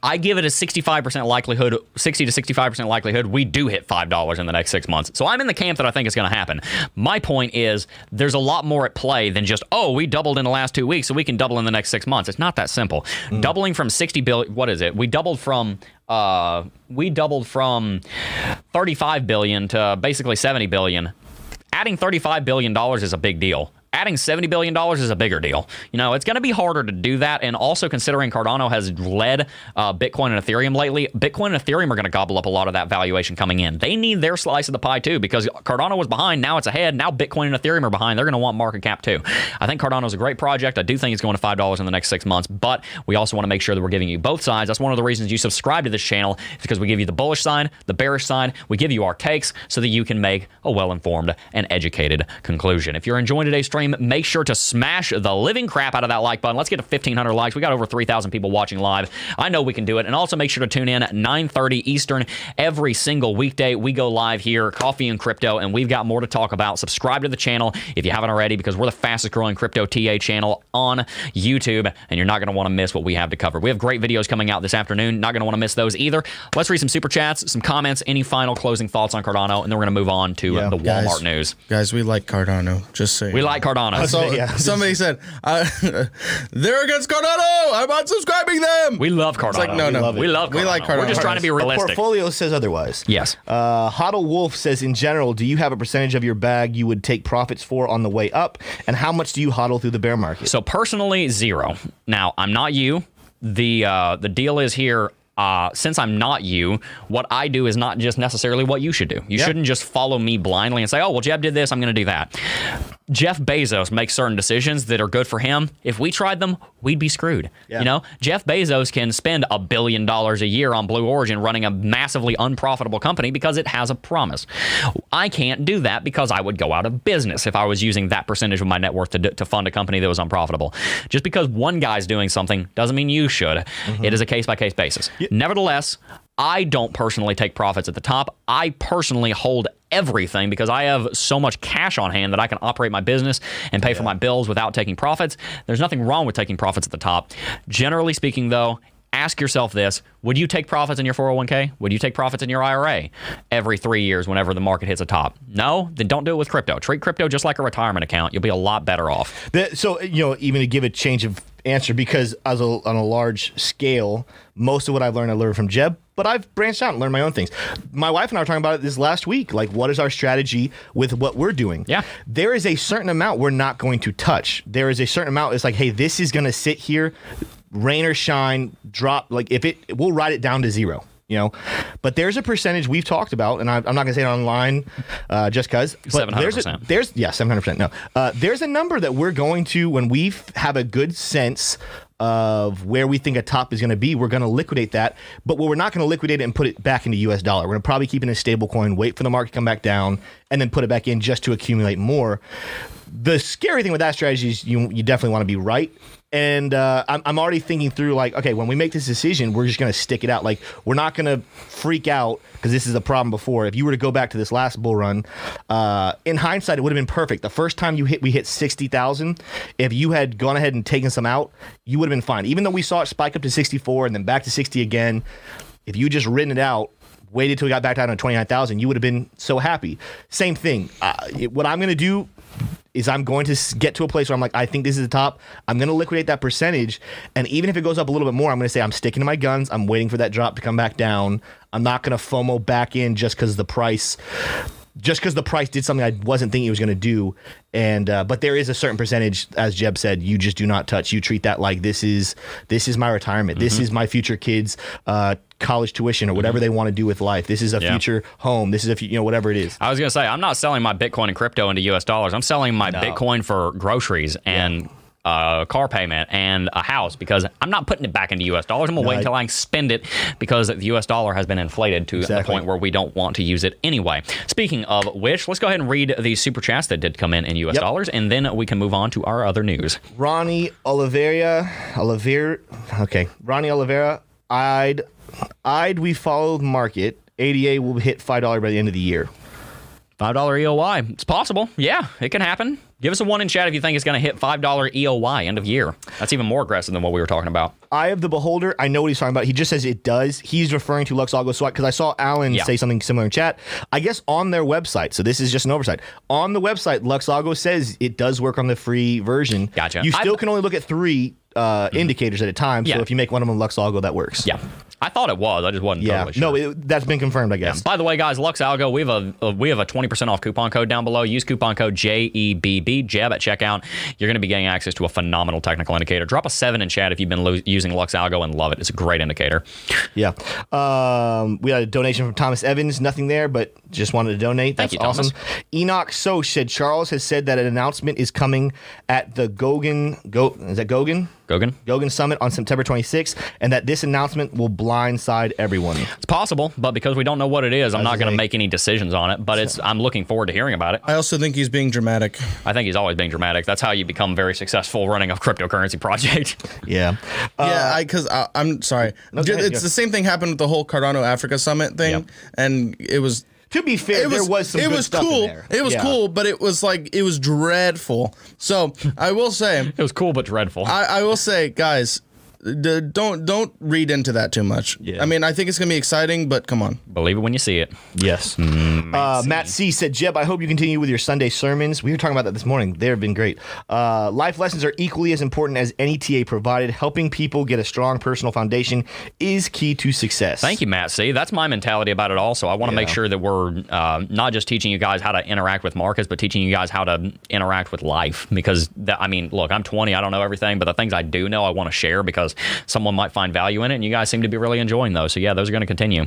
I give it a 65% likelihood, 60 to 65% likelihood we do hit $5 in the next six months. So I'm in the camp that I think it's going to happen. My point is there's a lot more at play than just, oh, we doubled in the last two weeks, so we can double in the next six months. It's not that simple. Doubling from 60 billion, what is it? We doubled from. Uh, we doubled from 35 billion to basically 70 billion adding $35 billion is a big deal. Adding $70 billion is a bigger deal. You know, it's going to be harder to do that. And also considering Cardano has led uh, Bitcoin and Ethereum lately, Bitcoin and Ethereum are going to gobble up a lot of that valuation coming in. They need their slice of the pie too because Cardano was behind. Now it's ahead. Now Bitcoin and Ethereum are behind. They're going to want market cap too. I think Cardano is a great project. I do think it's going to $5 in the next six months, but we also want to make sure that we're giving you both sides. That's one of the reasons you subscribe to this channel is because we give you the bullish side, the bearish side. We give you our takes so that you can make a well informed and educated conclusion. If you're enjoying today's stream, stream, make sure to smash the living crap out of that like button. Let's get to 1,500 likes. We got over 3,000 people watching live. I know we can do it. And also make sure to tune in at 9:30 Eastern every single weekday. We go live here, Coffee and Crypto, and we've got more to talk about. Subscribe to the channel if you haven't already, because we're the fastest growing crypto TA channel on YouTube, and you're not going to want to miss what we have to cover. We have great videos coming out this afternoon. Not going to want to miss those either. Let's read some super chats, some comments, any final closing thoughts on Cardano, and then we're going to move on to Yeah. the Walmart Guys. news. Guys, we like Cardano. Just saying. We like Cardano. So (laughs) Yeah. somebody said uh, (laughs) they're against Cardano. I'm unsubscribing them. We love Cardano. It's like, no, no. love. We love Cardano. We like Cardano. We're just trying to be But realistic. portfolio says otherwise. Yes. Uh, Hodl Wolf says, in general, do you have a percentage of your bag you would take profits for on the way up? And how much do you hodl through the bear market? So personally, zero. Now I'm not you. The uh, the deal is here. Uh, since I'm not you, what I do is not just necessarily what you should do. You Yeah. shouldn't just follow me blindly and say, "Oh, well, Jeb did this. I'm going to do that." Jeff Bezos makes certain decisions that are good for him. If we tried them, we'd be screwed. Yeah. You know, Jeff Bezos can spend a billion dollars a year on Blue Origin running a massively unprofitable company because it has a promise. I can't do that because I would go out of business if I was using that percentage of my net worth to, to fund a company that was unprofitable. Just because one guy's doing something doesn't mean you should. Mm-hmm. It is a case by case basis. Nevertheless, I don't personally take profits at the top. I personally hold everything because I have so much cash on hand that I can operate my business and pay for my bills without taking profits. There's nothing wrong with taking profits at the top. Generally speaking, though, ask yourself this Would you take profits in your 401k? Would you take profits in your IRA every three years whenever the market hits a top? No? Then don't do it with crypto. Treat crypto just like a retirement account. You'll be a lot better off. The- so you know, even to give a change of answer, because as a, on a large scale, most of what I've learned, I learned from Jeb, but I've branched out and learned my own things. My wife and I were talking about it this last week. Like, what is our strategy with what we're doing? Yeah. there is a certain amount we're not going to touch. There is a certain amount. It's like, hey, this is going to sit here, rain or shine, drop. Like, if it, we'll write it down to zero. You know, but there's a percentage we've talked about, and I, I'm not going to say it online, uh, just because. There's a, 700%. there's yeah, seven hundred percent. No, uh, there's a number that we're going to when we f- have a good sense of where we think a top is going to be. We're going to liquidate that, but we're not going to liquidate it and put it back into U.S. dollar. We're going to probably keep it in a stable coin, wait for the market to come back down, and then put it back in just to accumulate more. The scary thing with that strategy is you you definitely want to be right. And uh, I'm, I'm already thinking through like, okay, when we make this decision, we're just going to stick it out. Like, we're not going to freak out because this is a problem before. If you were to go back to this last bull run, uh, in hindsight, it would have been perfect. The first time you hit, we hit 60,000. If you had gone ahead and taken some out, you would have been fine. Even though we saw it spike up to 64 and then back to 60 again, if you just written it out, waited till we got back down to 29,000, you would have been so happy. Same thing. Uh, it- what I'm going to do is I'm going to get to a place where I'm like, I think this is the top. I'm going to liquidate that percentage. And even if it goes up a little bit more, I'm going to say I'm sticking to my guns. I'm waiting for that drop to come back down. I'm not going to FOMO back in just because the price. Just because the price did something I wasn't thinking it was going to do, and uh, but there is a certain percentage, as Jeb said, you just do not touch. You treat that like this is this is my retirement. This is my future kids' uh, college tuition or whatever they want to do with life. This is a Yeah. future home. This is a you know whatever it is. I was going to say, I'm not selling my Bitcoin and crypto into US dollars. I'm selling my Bitcoin for groceries and a car payment and a house because I'm not putting it back into US dollars. I'm going to wait until I spend it because the US dollar has been inflated to the point where we don't want to use it anyway. Speaking of which, let's go ahead and read the super chats that did come in in US Yep. dollars and then we can move on to our other news. Ronnie Oliveira, Oliveira, okay, Ronnie Oliveira, I'd, I'd we follow the market. ADA will hit five dollar by the end of the year. $5 EOY. It's possible. Yeah, it can happen. Give us a one in chat if you think it's going to hit $5 EOY end of year. That's even more aggressive than what we were talking about. Eye of the Beholder, I know what he's talking about. He just says it does. He's referring to Luxalgo SWAT because I saw Alan Yeah. say something similar in chat. I guess on their website, so this is just an oversight. On the website, Luxalgo says it does work on the free version. Gotcha. You still I've- can only look at three uh, indicators at a time. Yeah. So if you make one of them Luxalgo, that works. Yeah. I thought it was. I just wasn't Yeah. totally sure. No, it, that's been confirmed, I guess. By the way, guys, Lux Algo, we have a, a we have a twenty percent off coupon code down below. Use coupon code JEBB Jeb at checkout. You're going to be getting access to a phenomenal technical indicator. Drop a seven in chat if you've been lo- using Lux Algo and love it. It's a great indicator. Yeah. Um, we had a donation from Thomas Evans. Nothing there, but just wanted to donate. Thank That's you, Thomas. awesome. Enoch So said Charles has said that an announcement is coming at the Goguen. Go is that Goguen? Goguen? Goguen Summit on September 26th, and that this announcement will blindside everyone. It's possible, but because we don't know what it is, I'm not going to make any decisions on it. But it's I'm looking forward to hearing about it. I also think he's being dramatic. I think he's always being dramatic. That's how you become very successful running a cryptocurrency project. (laughs) Yeah. Uh, yeah, I because I'm sorry. go Ju- ahead, it's go. the same thing happened with the whole Cardano Africa Summit thing, Yep. and it was. To be fair, It was, there was some it good was stuff in cool. there. It was Yeah. cool, but it was like it was dreadful. So I will say, (laughs) it was cool but dreadful. I, I will say, guys, d- don't don't read into that too much. Yeah. I mean, I think it's gonna be exciting, but come on. Believe it when you see it. Yes. uh, Matt C said, Jeb, I hope you continue with your Sunday sermons. We were talking about that this morning. They have been great. Uh, life lessons are equally as important as any TA provided. Helping people get a strong personal foundation is key to success. Thank you, Matt. C. that's my mentality about it. Also, I want to make sure that we're uh, not just teaching you guys how to interact with markets, but teaching you guys how to interact with life. Because that, I mean, look, I'm 20, I don't know everything, but the things I do know, I want to share because someone might find value in it, and you guys seem to be really enjoying those. So yeah, those are going to continue.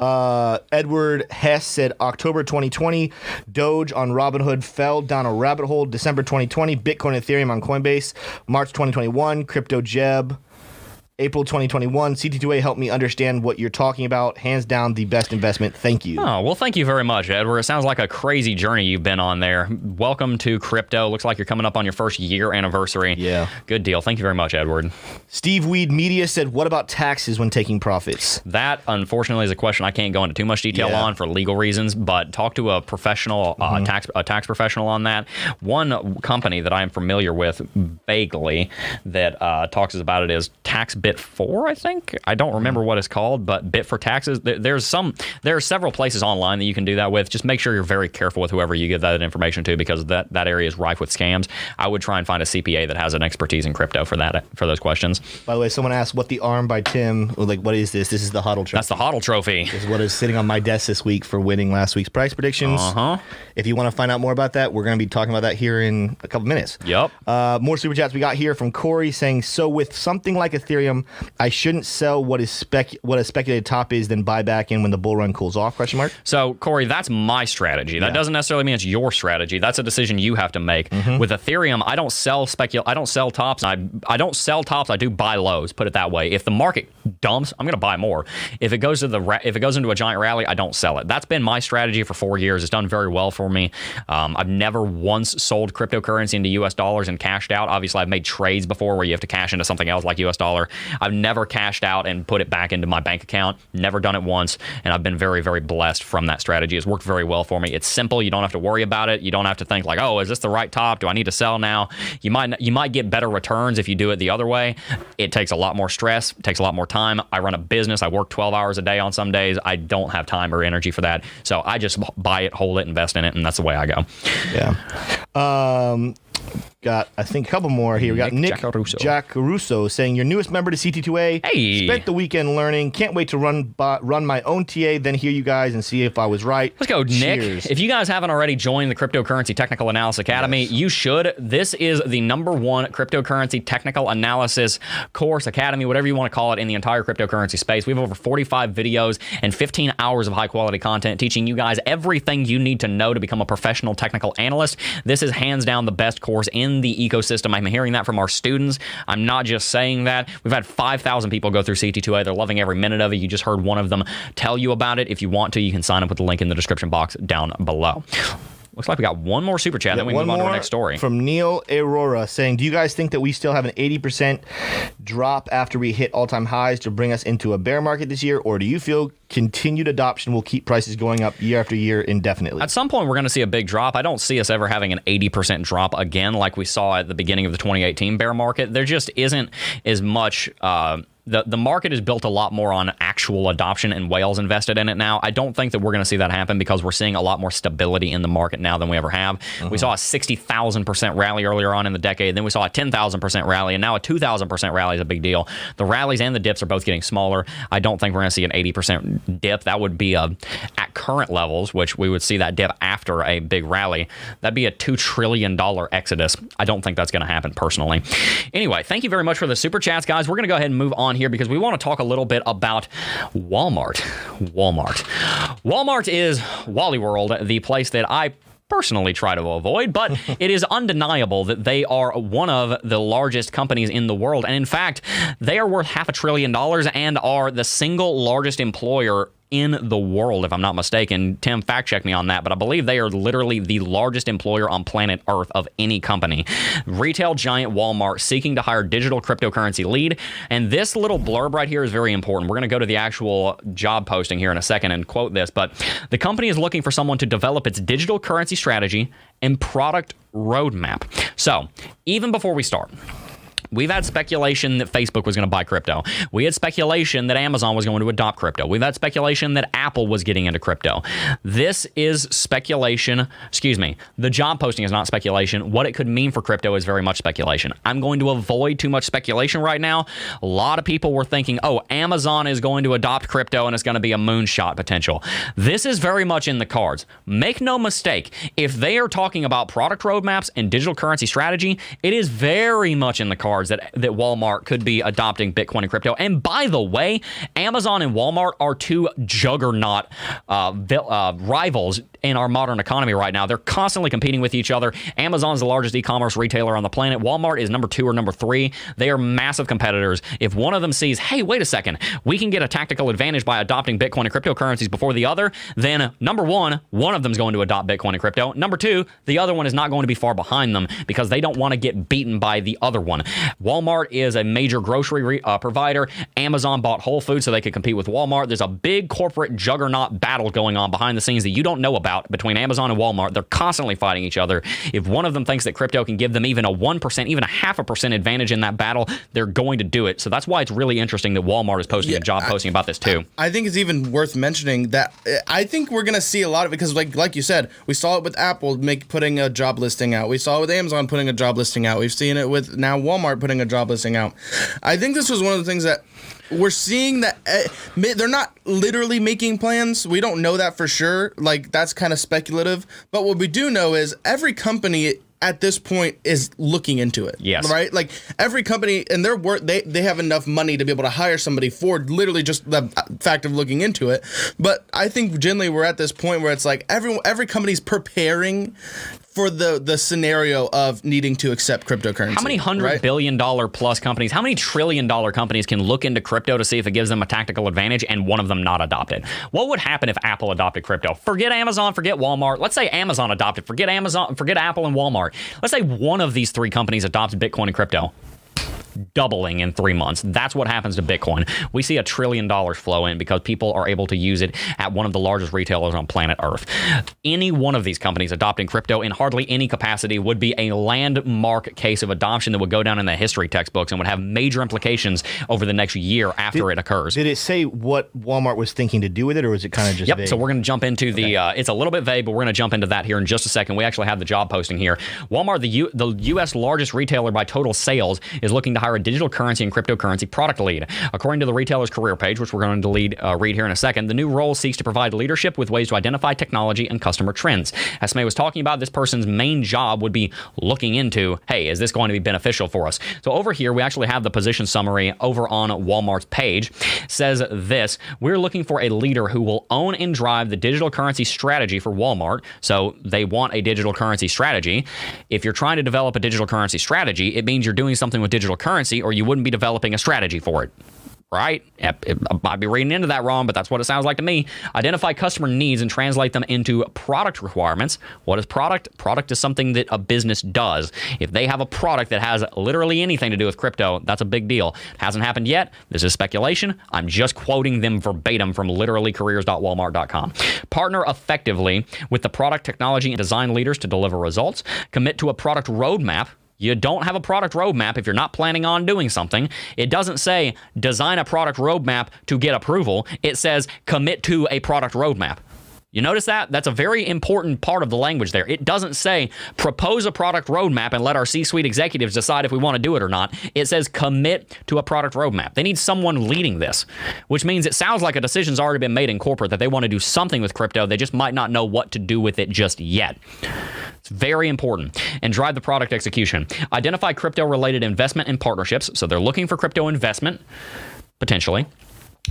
Uh, Edward Hess said October 2020, Doge on Robinhood fell down a rabbit hole. December 2020, Bitcoin Ethereum on Coinbase. March 2021, Crypto Jeb. April 2021, CT2A helped me understand what you're talking about. Hands down, the best investment. Thank you. Oh, well, thank you very much, Edward. It sounds like a crazy journey you've been on there. Welcome to crypto. Looks like you're coming up on your first year anniversary. Yeah. Good deal. Thank you very much, Edward. Steve Weed Media said, What about taxes when taking profits? That, unfortunately, is a question I can't go into too much detail Yeah. on for legal reasons. But talk to a professional, uh, tax a tax professional on that. One company that I am familiar with vaguely that uh, talks about it is Tax Bit Four. I think I don't remember what it's called, but Bit for Taxes. There- There's some. There are several places online that you can do that with. Just make sure you're very careful with whoever you give that information to because that that area is rife with scams. I would try and find a CPA that has an expertise in crypto for that for those questions. By the way, someone asked what the arm by Tim, like, what is this? This is the HODL trophy. That's the HODL trophy. is what is sitting on my desk this week for winning last week's price predictions. Uh-huh. If you want to find out more about that, we're going to be talking about that here in a couple minutes. Yep. Uh, more super chats we got here from Corey saying, "So with something like Ethereum, I shouldn't sell what is spec what a speculated top is, then buy back in when the bull run cools off?" Question mark. So, Corey, that's my strategy. That Yeah. doesn't necessarily mean it's your strategy. That's a decision you have to make. Mm-hmm. With Ethereum, I don't sell specul. I don't sell tops. I I don't sell tops. I do buy lows. Put it that way. If the market dumps, I'm going to buy more. If it goes to the ra- if it goes into a giant rally, I don't sell it. That's been my strategy for four years. It's done very well for me. Um, I've never once sold cryptocurrency into U.S. dollars and cashed out. Obviously, I've made trades before where you have to cash into something else like U.S. dollar. I've never cashed out and put it back into my bank account. Never done it once, and I've been very, very blessed from that strategy. It's worked very well for me. It's simple. You don't have to worry about it. You don't have to think like, oh, is this the right top? Do I need to sell now? You might you might get better returns if you do it the other way. It takes a lot more stress. Takes a lot more time. I run a business. I work 12 hours a day on some days. I don't have time or energy for that. So I just buy it, hold it, invest in it, and that's the way I go. Yeah. Um, got I think a couple more here. We got Nick Nick Giacaruso. Giacaruso saying your newest member to CT2A. Hey. Spent the weekend learning. Can't wait to run by, run my own TA. Then hear you guys and see if I was right. Let's go, Nick. If you guys haven't already joined the Cryptocurrency Technical Analysis Academy, you should. This is the number one cryptocurrency technical analysis course, academy, whatever you want to call it, in the entire cryptocurrency space. We have over 45 videos and 15 hours of high quality content teaching you guys everything you need to know to become a professional technical analyst. This is hands down the best course in the ecosystem. I'm hearing that from our students. I'm not just saying that. We've had 5,000 people go through CT2A. They're loving every minute of it. You just heard one of them tell you about it. If you want to, you can sign up with the link in the description box down below. Looks like we got one more super chat, then we move on to our next story. from Neil Aurora saying, "Do you guys think that we still have an 80% drop after we hit all-time highs to bring us into a bear market this year, or do you feel continued adoption will keep prices going up year after year indefinitely?" At some point, we're going to see a big drop. I don't see us ever having an 80% drop again like we saw at the beginning of the 2018 bear market. There just isn't as much. Uh, the, the market is built a lot more on actual adoption and whales invested in it now. I don't think that we're going to see that happen because we're seeing a lot more stability in the market now than we ever have. We mm-hmm. saw a 60,000% rally earlier on in the decade, then we saw a 10,000% rally, and now a 2,000% rally is a big deal. The rallies and the dips are both getting smaller. I don't think we're going to see an 80% dip. That would be a, at current levels, which we would see that dip after a big rally, that'd be a $2 trillion exodus. I don't think that's going to happen personally. Anyway, thank you very much for the super chats, guys. We're going to go ahead and move on here because we want to talk a little bit about Walmart. Walmart. Walmart is Wally World, the place that I personally try to avoid, but (laughs) it is undeniable that they are one of the largest companies in the world. And in fact, they are worth half a trillion dollars and are the single largest employer in the world, if I'm not mistaken. Tim, fact check me on that, but I believe they are literally the largest employer on planet Earth of any company. Retail giant Walmart seeking to hire digital cryptocurrency lead. And this little blurb right here is very important. We're going to go to the actual job posting here in a second and quote this, but the company is looking for someone to develop its digital currency strategy and product roadmap. So, even before we start, We've had speculation that Facebook was going to buy crypto. We had speculation that Amazon was going to adopt crypto. We've had speculation that Apple was getting into crypto. This is speculation. Excuse me. The job posting is not speculation. What it could mean for crypto is very much speculation. I'm going to avoid too much speculation right now. A lot of people were thinking, oh, Amazon is going to adopt crypto and it's going to be a moonshot potential. This is very much in the cards. Make no mistake, if they are talking about product roadmaps and digital currency strategy, it is very much in the cards cards that that Walmart could be adopting Bitcoin and crypto. And by the way, Amazon and Walmart are two juggernaut uh, uh, rivals in our modern economy right now. They're constantly competing with each other. Amazon's the largest e-commerce retailer on the planet. Walmart is number two or number three. They are massive competitors. If one of them sees, hey, wait a second, we can get a tactical advantage by adopting Bitcoin and cryptocurrencies before the other, then number one, one of them is going to adopt Bitcoin and crypto. Number two, the other one is not going to be far behind them because they don't want to get beaten by the other one. Walmart is a major grocery re- uh, provider. Amazon bought Whole Foods so they could compete with Walmart. There's a big corporate juggernaut battle going on behind the scenes that you don't know about between Amazon and Walmart. They're constantly fighting each other. If one of them thinks that crypto can give them even a 1%, even a half a percent advantage in that battle, they're going to do it. So that's why it's really interesting that Walmart is posting yeah, a job I, posting about this too. I think it's even worth mentioning that eh, I think we're going to see a lot of it because like like you said, we saw it with Apple make putting a job listing out. We saw it with Amazon putting a job listing out. We've seen it with now Walmart putting a job listing out. I think this was one of the things that we're seeing that uh, they're not literally making plans. We don't know that for sure. Like that's kind of speculative. But what we do know is every company at this point is looking into it. Yes. Right? Like every company and their work they they have enough money to be able to hire somebody for literally just the fact of looking into it. But I think generally we're at this point where it's like every every company's preparing for the the scenario of needing to accept cryptocurrency. How many hundred right? billion dollar plus companies, how many trillion dollar companies can look into crypto to see if it gives them a tactical advantage and one of them not adopt it? What would happen if Apple adopted crypto? Forget Amazon, forget Walmart. Let's say Amazon adopted, forget Amazon, forget Apple and Walmart. Let's say one of these three companies adopts Bitcoin and crypto doubling in three months. That's what happens to Bitcoin. We see a trillion dollars flow in because people are able to use it at one of the largest retailers on planet Earth. Any one of these companies adopting crypto in hardly any capacity would be a landmark case of adoption that would go down in the history textbooks and would have major implications over the next year after did, it occurs. Did it say what Walmart was thinking to do with it, or was it kind of just? Yep. Vague? So we're going to jump into the. Okay. Uh, it's a little bit vague, but we're going to jump into that here in just a second. We actually have the job posting here. Walmart, the U, the U.S. largest retailer by total sales, is looking to hire a digital currency and cryptocurrency product lead. According to the retailer's career page, which we're going to lead, uh, read here in a second, the new role seeks to provide leadership with ways to identify technology and customer trends. As May was talking about, this person's main job would be looking into, hey, is this going to be beneficial for us? So over here, we actually have the position summary over on Walmart's page. It says this: We're looking for a leader who will own and drive the digital currency strategy for Walmart. So they want a digital currency strategy. If you're trying to develop a digital currency strategy, it means you're doing something with digital currency, or you wouldn't be developing a strategy for it right? I might be reading into that wrong, but that's what it sounds like to me. Identify customer needs and translate them into product requirements. What is product? Product is something that a business does. If they have a product that has literally anything to do with crypto, that's a big deal. It hasn't happened yet. This is speculation. I'm just quoting them verbatim from literallycareers.walmart.com. Partner effectively with the product technology and design leaders to deliver results. Commit to a product roadmap you don't have a product roadmap if you're not planning on doing something. It doesn't say design a product roadmap to get approval. It says commit to a product roadmap. You notice that? That's a very important part of the language there. It doesn't say propose a product roadmap and let our C suite executives decide if we want to do it or not. It says commit to a product roadmap. They need someone leading this, which means it sounds like a decision's already been made in corporate that they want to do something with crypto. They just might not know what to do with it just yet. It's very important. And drive the product execution. Identify crypto related investment and partnerships. So they're looking for crypto investment, potentially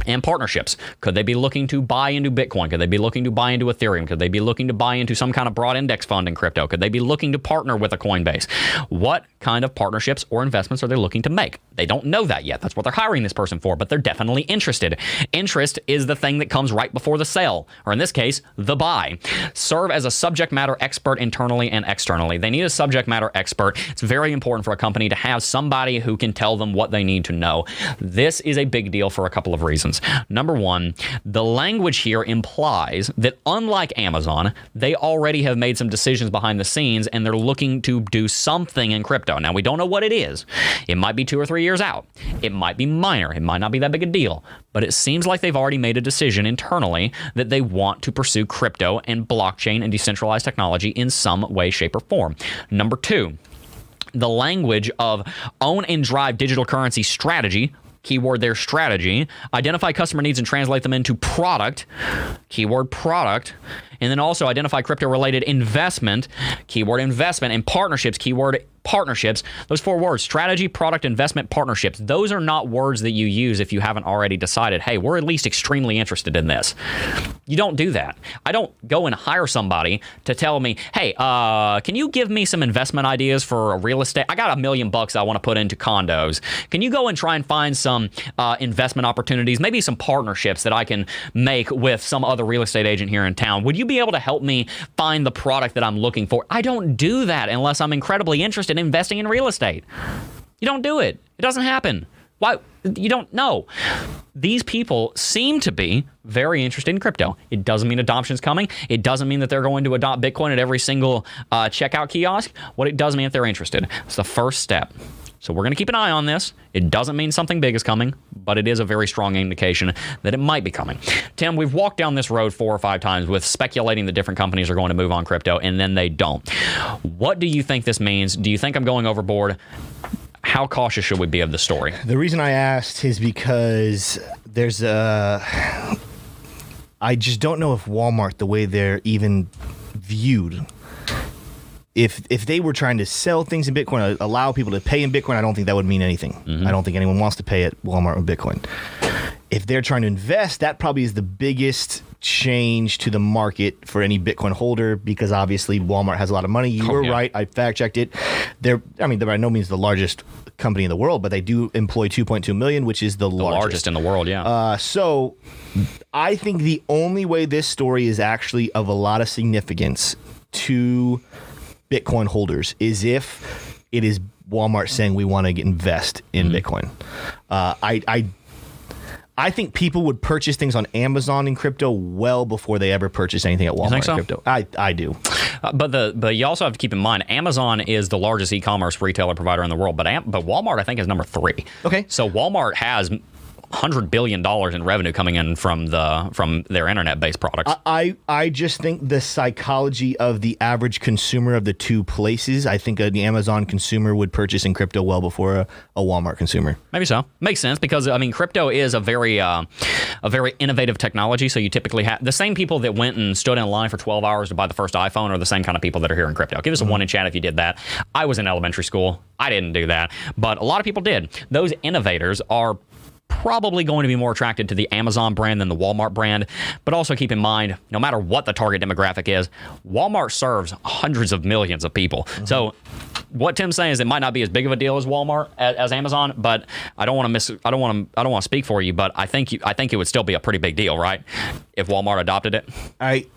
and partnerships. Could they be looking to buy into Bitcoin? Could they be looking to buy into Ethereum? Could they be looking to buy into some kind of broad index fund in crypto? Could they be looking to partner with a Coinbase? What kind of partnerships or investments are they looking to make? They don't know that yet. That's what they're hiring this person for, but they're definitely interested. Interest is the thing that comes right before the sale, or in this case, the buy. Serve as a subject matter expert internally and externally. They need a subject matter expert. It's very important for a company to have somebody who can tell them what they need to know. This is a big deal for a couple of reasons reasons. Number one, the language here implies that unlike Amazon, they already have made some decisions behind the scenes and they're looking to do something in crypto. Now, we don't know what it is. It might be two or three years out, it might be minor, it might not be that big a deal, but it seems like they've already made a decision internally that they want to pursue crypto and blockchain and decentralized technology in some way, shape, or form. Number two, the language of own and drive digital currency strategy keyword their strategy, identify customer needs and translate them into product, keyword product, and then also identify crypto related investment, keyword investment, and partnerships, keyword partnerships. Those four words strategy, product, investment, partnerships. Those are not words that you use if you haven't already decided, hey, we're at least extremely interested in this. You don't do that. I don't go and hire somebody to tell me, hey, uh, can you give me some investment ideas for real estate? I got a million bucks I want to put into condos. Can you go and try and find some uh, investment opportunities, maybe some partnerships that I can make with some other real estate agent here in town? Would you be able to help me find the product that I'm looking for? I don't do that unless I'm incredibly interested in investing in real estate. You don't do it. It doesn't happen. Why? You don't know. These people seem to be very interested in crypto. It doesn't mean adoption is coming. It doesn't mean that they're going to adopt Bitcoin at every single uh, checkout kiosk. What it does mean if they're interested. It's the first step. So we're going to keep an eye on this. It doesn't mean something big is coming, but it is a very strong indication that it might be coming. Tim, we've walked down this road four or five times with speculating that different companies are going to move on crypto and then they don't. What do you think this means? Do you think I'm going overboard? How cautious should we be of the story? The reason I asked is because there's a. I just don't know if Walmart, the way they're even viewed, if if they were trying to sell things in Bitcoin, allow people to pay in Bitcoin, I don't think that would mean anything. Mm-hmm. I don't think anyone wants to pay at Walmart with Bitcoin. If they're trying to invest, that probably is the biggest change to the market for any Bitcoin holder because obviously Walmart has a lot of money. You oh, were yeah. right. I fact checked it. They're, I mean, they're by no means the largest company in the world, but they do employ 2.2 million, which is the, the largest. largest. in the world. Yeah. Uh, so I think the only way this story is actually of a lot of significance to Bitcoin holders is if it is Walmart saying we want to invest in mm-hmm. Bitcoin. Uh, I, I I think people would purchase things on Amazon in crypto well before they ever purchase anything at Walmart so? crypto. I, I do. Uh, but the but you also have to keep in mind Amazon is the largest e-commerce retailer provider in the world, but Am- but Walmart I think is number three. Okay. So Walmart has hundred billion dollars in revenue coming in from the from their internet based products. I I just think the psychology of the average consumer of the two places. I think the Amazon consumer would purchase in crypto well before a, a, Walmart consumer. Maybe so. Makes sense because I mean crypto is a very uh, a very innovative technology. So you typically have the same people that went and stood in line for twelve hours to buy the first iPhone are the same kind of people that are here in crypto. Give us a mm-hmm. one in chat if you did that. I was in elementary school. I didn't do that, but a lot of people did. Those innovators are probably going to be more attracted to the Amazon brand than the Walmart brand. But also keep in mind, no matter what the target demographic is, Walmart serves hundreds of millions of people. Mm-hmm. So what Tim's saying is it might not be as big of a deal as Walmart as, as Amazon, but I don't want to miss. I don't want to. I don't want to speak for you, but I think you, I think it would still be a pretty big deal, right? If Walmart adopted it. I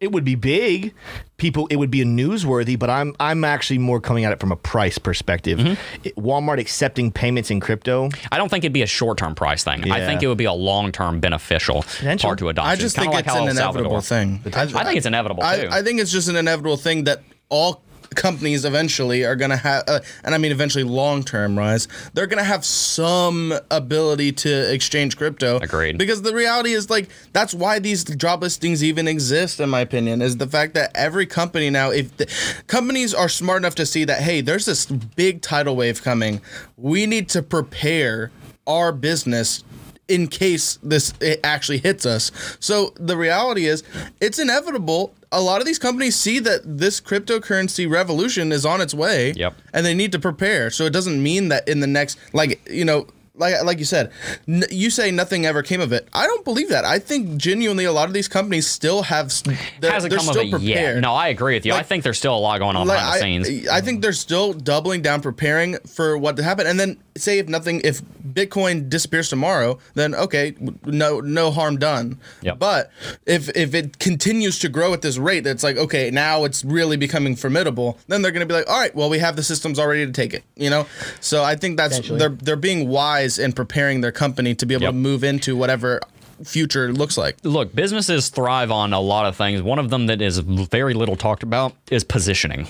it would be big. People, it would be a newsworthy, but I'm I'm actually more coming at it from a price perspective. Mm-hmm. Walmart accepting payments in crypto. I don't think it'd be a short term price thing. Yeah. I think it would be a long term beneficial part to adoption. I just think like it's an inevitable thing. I, I, think it's inevitable I, too. I think it's just an inevitable thing that all companies eventually are going to have, uh, and I mean eventually long term, rise, they're going to have some ability to exchange crypto. Agreed. Because the reality is, like, that's why these drop listings even exist, in my opinion, is the fact that every company now, if the, companies are smart enough to see that, hey, there's this big tidal wave coming, we need to prepare our business in case this it actually hits us. So the reality is, it's inevitable a lot of these companies see that this cryptocurrency revolution is on its way yep. and they need to prepare. So it doesn't mean that in the next like, you know, like like you said, n- you say nothing ever came of it. I don't believe that. I think genuinely a lot of these companies still have they're, Hasn't they're come of still it prepared. yet. No, I agree with you. I think there's still a lot going on Like, behind the scenes. I, I think they're still doubling down, preparing for what to happen. And then say if nothing, if Bitcoin disappears tomorrow, then okay, no no harm done. Yep. But if if it continues to grow at this rate, that's like okay, now it's really becoming formidable. Then they're going to be like, all right, well we have the systems already to take it. You know. So I think that's Potentially. they're they're being wise in preparing their company to be able Yep. to move into whatever future looks like. Look, businesses thrive on a lot of things. One of them that is very little talked about is positioning.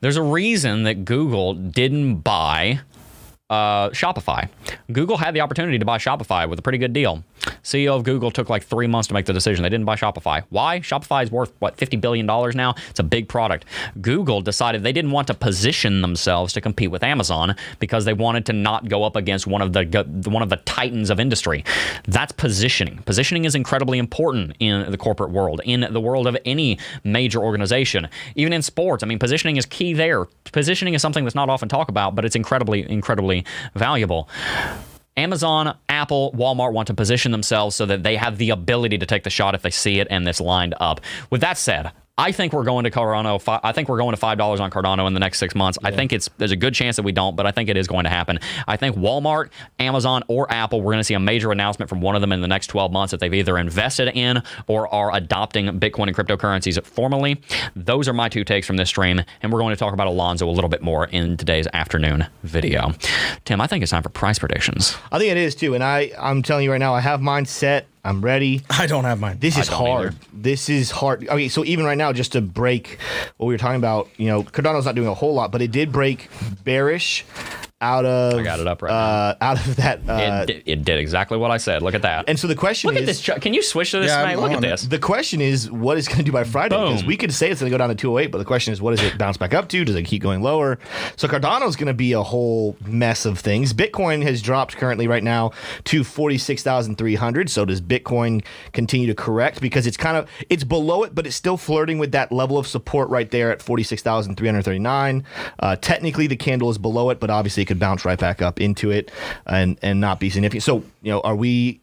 There's a reason that Google didn't buy uh, Shopify. Google had the opportunity to buy Shopify with a pretty good deal. CEO of Google took like three months to make the decision. They didn't buy Shopify. Why? Shopify is worth what fifty billion dollars now. It's a big product. Google decided they didn't want to position themselves to compete with Amazon because they wanted to not go up against one of the one of the titans of industry. That's positioning. Positioning is incredibly important in the corporate world, in the world of any major organization, even in sports. I mean, positioning is key there. Positioning is something that's not often talked about, but it's incredibly, incredibly valuable. Amazon, Apple, Walmart want to position themselves so that they have the ability to take the shot if they see it and it's lined up. With that said, I think we're going to Cardano. I think we're going to five dollars on Cardano in the next six months. I think it's there's a good chance that we don't, but I think it is going to happen. I think Walmart, Amazon, or Apple, we're going to see a major announcement from one of them in the next 12 months that they've either invested in or are adopting Bitcoin and cryptocurrencies formally. Those are my two takes from this stream, and we're going to talk about Alonzo a little bit more in today's afternoon video. Tim, I think it's time for price predictions. I think it is too. And I, I'm telling you right now, I have mine set. I'm ready. (laughs) I don't have mine. This is hard. either. This is hard. Okay, so even right now, just to break what we were talking about, you know, Cardano's not doing a whole lot, but it did break bearish out of. I got it up right uh, Out of that. Uh, It, it did exactly what I said. Look at that. and so the question Look is. at this. Chuck. Can you switch to this, Yeah, I'm? Look at it. this. The question is, what is going to do by Friday? Because Boom. we could say it's going to go down to 208, but the question is, what does it bounce back up to? Does it keep going lower? So Cardano's going to be a whole mess of things. Bitcoin has dropped currently right now to 46,300. So does Bitcoin continue to correct? Because it's kind of, it's below it, but it's still flirting with that level of support right there at 46,339. Uh, technically, the candle is below it, but obviously it could bounce right back up into it and, and not be significant. So, you know, are we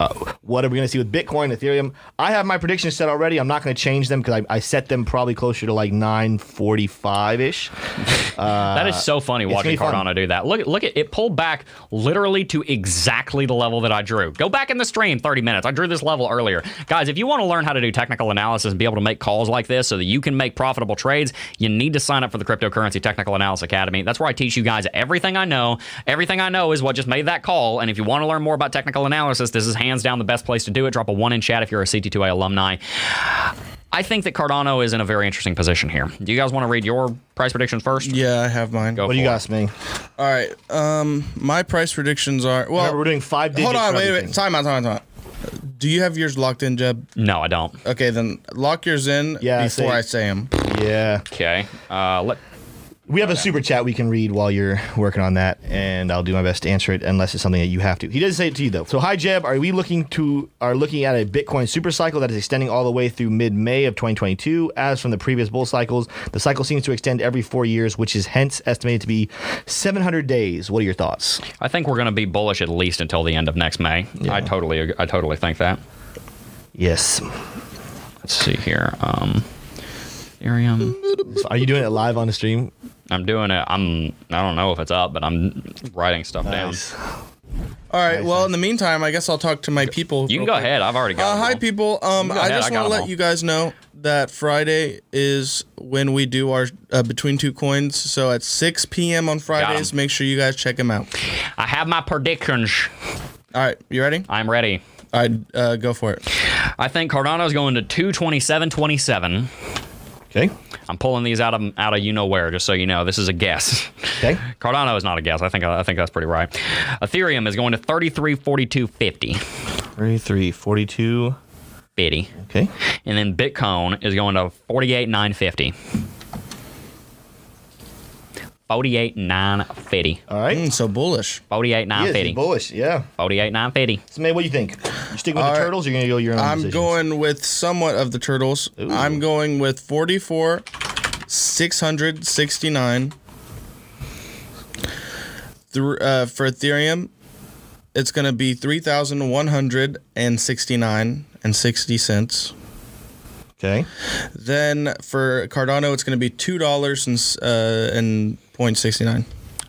uh, what are we going to see with Bitcoin, Ethereum? I have my predictions set already. I'm not going to change them because I, I set them probably closer to like 945 ish. (laughs) that is so funny watching gonna fun. Do that. Look, look at it pulled back literally to exactly the level that I drew. Go back in the stream 30 minutes. I drew this level earlier. Guys, if you want to learn how to do technical analysis and be able to make calls like this so that you can make profitable trades, you need to sign up for the Cryptocurrency Technical Analysis Academy. That's where I teach you guys everything I know. Everything I know is what just made that call. And if you want to learn more about technical analysis, this is hands down the best place to do it. Drop a one in chat if you're a CT2A alumni. I think that Cardano is in a very interesting position here. Do you guys want to read your price predictions first? Yeah, I have mine. Go What do you for got, Sming? All right. Um, my price predictions are well. Remember, we're doing five digits. hold on, for wait, everything. wait. Time out, time out, time out. Do you have yours locked in, Jeb? No, I don't. Okay, then lock yours in Yeah, before say- I say them. Yeah. Okay. Uh, let We have a super chat we can read while you're working on that, and I'll do my best to answer it unless it's something that you have to. He doesn't say it to you though. So hi Jeb, are we looking to are looking at a Bitcoin super cycle that is extending all the way through mid May of 2022? As from the previous bull cycles, the cycle seems to extend every four years, which is hence estimated to be 700 days. What are your thoughts? I think we're going to be bullish at least until the end of next May. I totally, I totally think that. Yes. Let's see here. Um, Ethereum. Are you doing it live on the stream? I'm doing it. I'm. I don't know if it's up, but I'm writing stuff Nice. All right. Nice, well, nice. in the meantime, I guess I'll talk to my people. You can go quick. ahead. I've already got. Uh, hi, them. people. Um, I ahead, just want to let all. you guys know that Friday is when we do our uh, between two coins. So at 6 p.m. on Fridays, make sure you guys check them out. I have my predictions. All right, you ready? I'm ready. All right, uh, go for it. I think Cardano's going to 227.27. Okay. I'm pulling these out of out of you know where, just so you know. This is a guess. Okay. (laughs) Cardano is not a guess. I think I think that's pretty right. Ethereum is going to 33.42.50. 33, 42. 50. Okay. And then Bitcoin is going to 48.950. 48.950. All right. Mm, so bullish. He is, he's 48.950. bullish. Yeah. 48.950. So, man, what do you think? You sticking with All the right. turtles? Or you're gonna go your own? I'm decisions? going with somewhat of the turtles. I'm going with 44, 669 Thr- uh, for Ethereum, it's going to be three thousand one hundred and sixty nine and sixty cents. Okay. Then for Cardano, it's going to be two dollars and uh, and point sixty nine.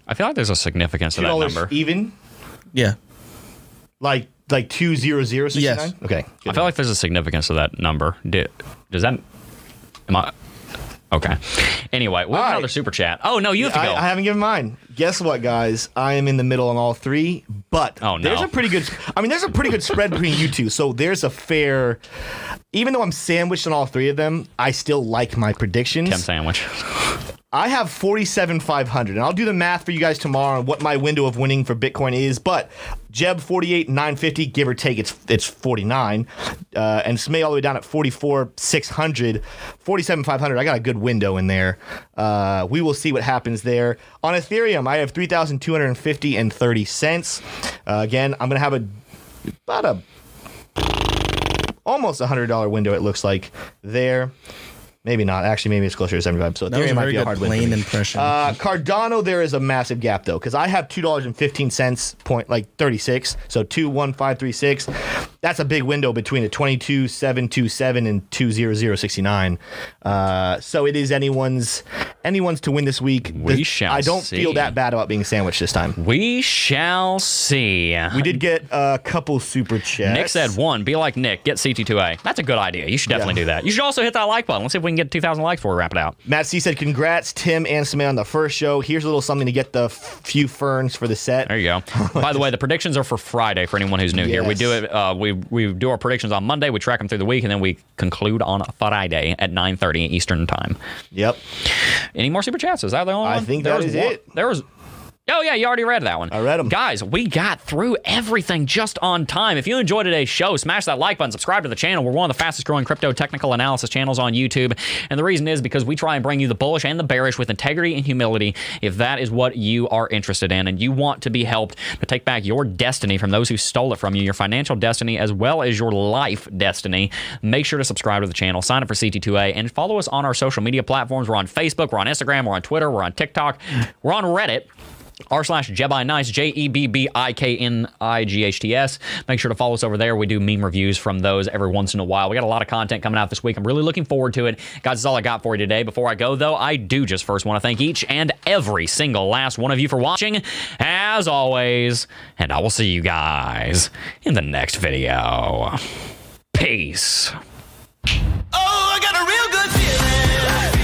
I feel like there's a significance to that number. even. Yeah, Like like two zero zero sixty nine. Yes. Okay. I feel like there's a significance to that number. Di- Does that? Am I? Okay. Anyway, we have All right. another super chat. Oh no, you have to I, go. I haven't given mine. Guess what, guys? I am in the middle on all three, but Oh, no. there's a pretty good. I mean, there's a pretty good spread between you two. So there's a fair. Even though I'm sandwiched on all three of them, I still like my predictions. Tim sandwich. I have 47,500, and I'll do the math for you guys tomorrow on what my window of winning for Bitcoin is. But Jeb 48,950, give or take, it's it's 49, uh, and Samay all the way down at forty-four 44,600, 47,500. I got a good window in there. Uh, we will see what happens there. On Ethereum, I have 3,250 and 30 cents. Uh, again, I'm gonna have a about a almost a hundred dollar window. It looks like there. Maybe not. Actually, maybe it's closer to 75. So that Ethereum might be a hard win me. impression. Uh, Cardano, there is a massive gap though, because I have two dollars and fifteen cents point like thirty six. So two one five three six. That's a big window between a twenty two seven two seven and two zero zero sixty nine. Uh, so it is anyone's anyone's to win this week. We The- shall I don't see. feel that bad about being sandwiched this time. We shall see. We did get a couple super chats. Nick said one. Be like Nick. Get CT2A. That's a good idea. You should definitely Yeah. do that. You should also hit that like button. Let's see if we can get 2,000 likes before we wrap it out. Matt C said, "Congrats, Tim and Samay on the first show. Here's a little something to get the f- few ferns for the set." There you go. By the way, the predictions are for Friday for anyone who's new here. We do (laughs) it. Uh, we we do our predictions on Monday. We track them through the week, and then we conclude on Friday at 9:30 Eastern time. Yep. Any more super chats? Is that the only I one? think There that was is one- it. There was. Oh yeah, you already read that one. I read them. Guys, we got through everything just on time. If you enjoyed today's show, smash that like button, subscribe to the channel. We're one of the fastest growing crypto technical analysis channels on YouTube. And the reason is because we try and bring you the bullish and the bearish with integrity and humility. If that is what you are interested in and you want to be helped to take back your destiny from those who stole it from you, your financial destiny as well as your life destiny, make sure to subscribe to the channel, sign up for CT2A, and follow us on our social media platforms. We're on Facebook, we're on Instagram, we're on Twitter, we're on TikTok, we're on Reddit r slash Jebbi Knights, J E B B I K N I G H T S. Make sure to follow us over there. We do meme reviews from those every once in a while. We got a lot of content coming out this week. I'm really looking forward to it. Guys, that's all I got for you today. Before I go, though, I do just first want to thank each and every single last one of you for watching, as always, and I will see you guys in the next video. Peace. Oh, I got a real good feeling.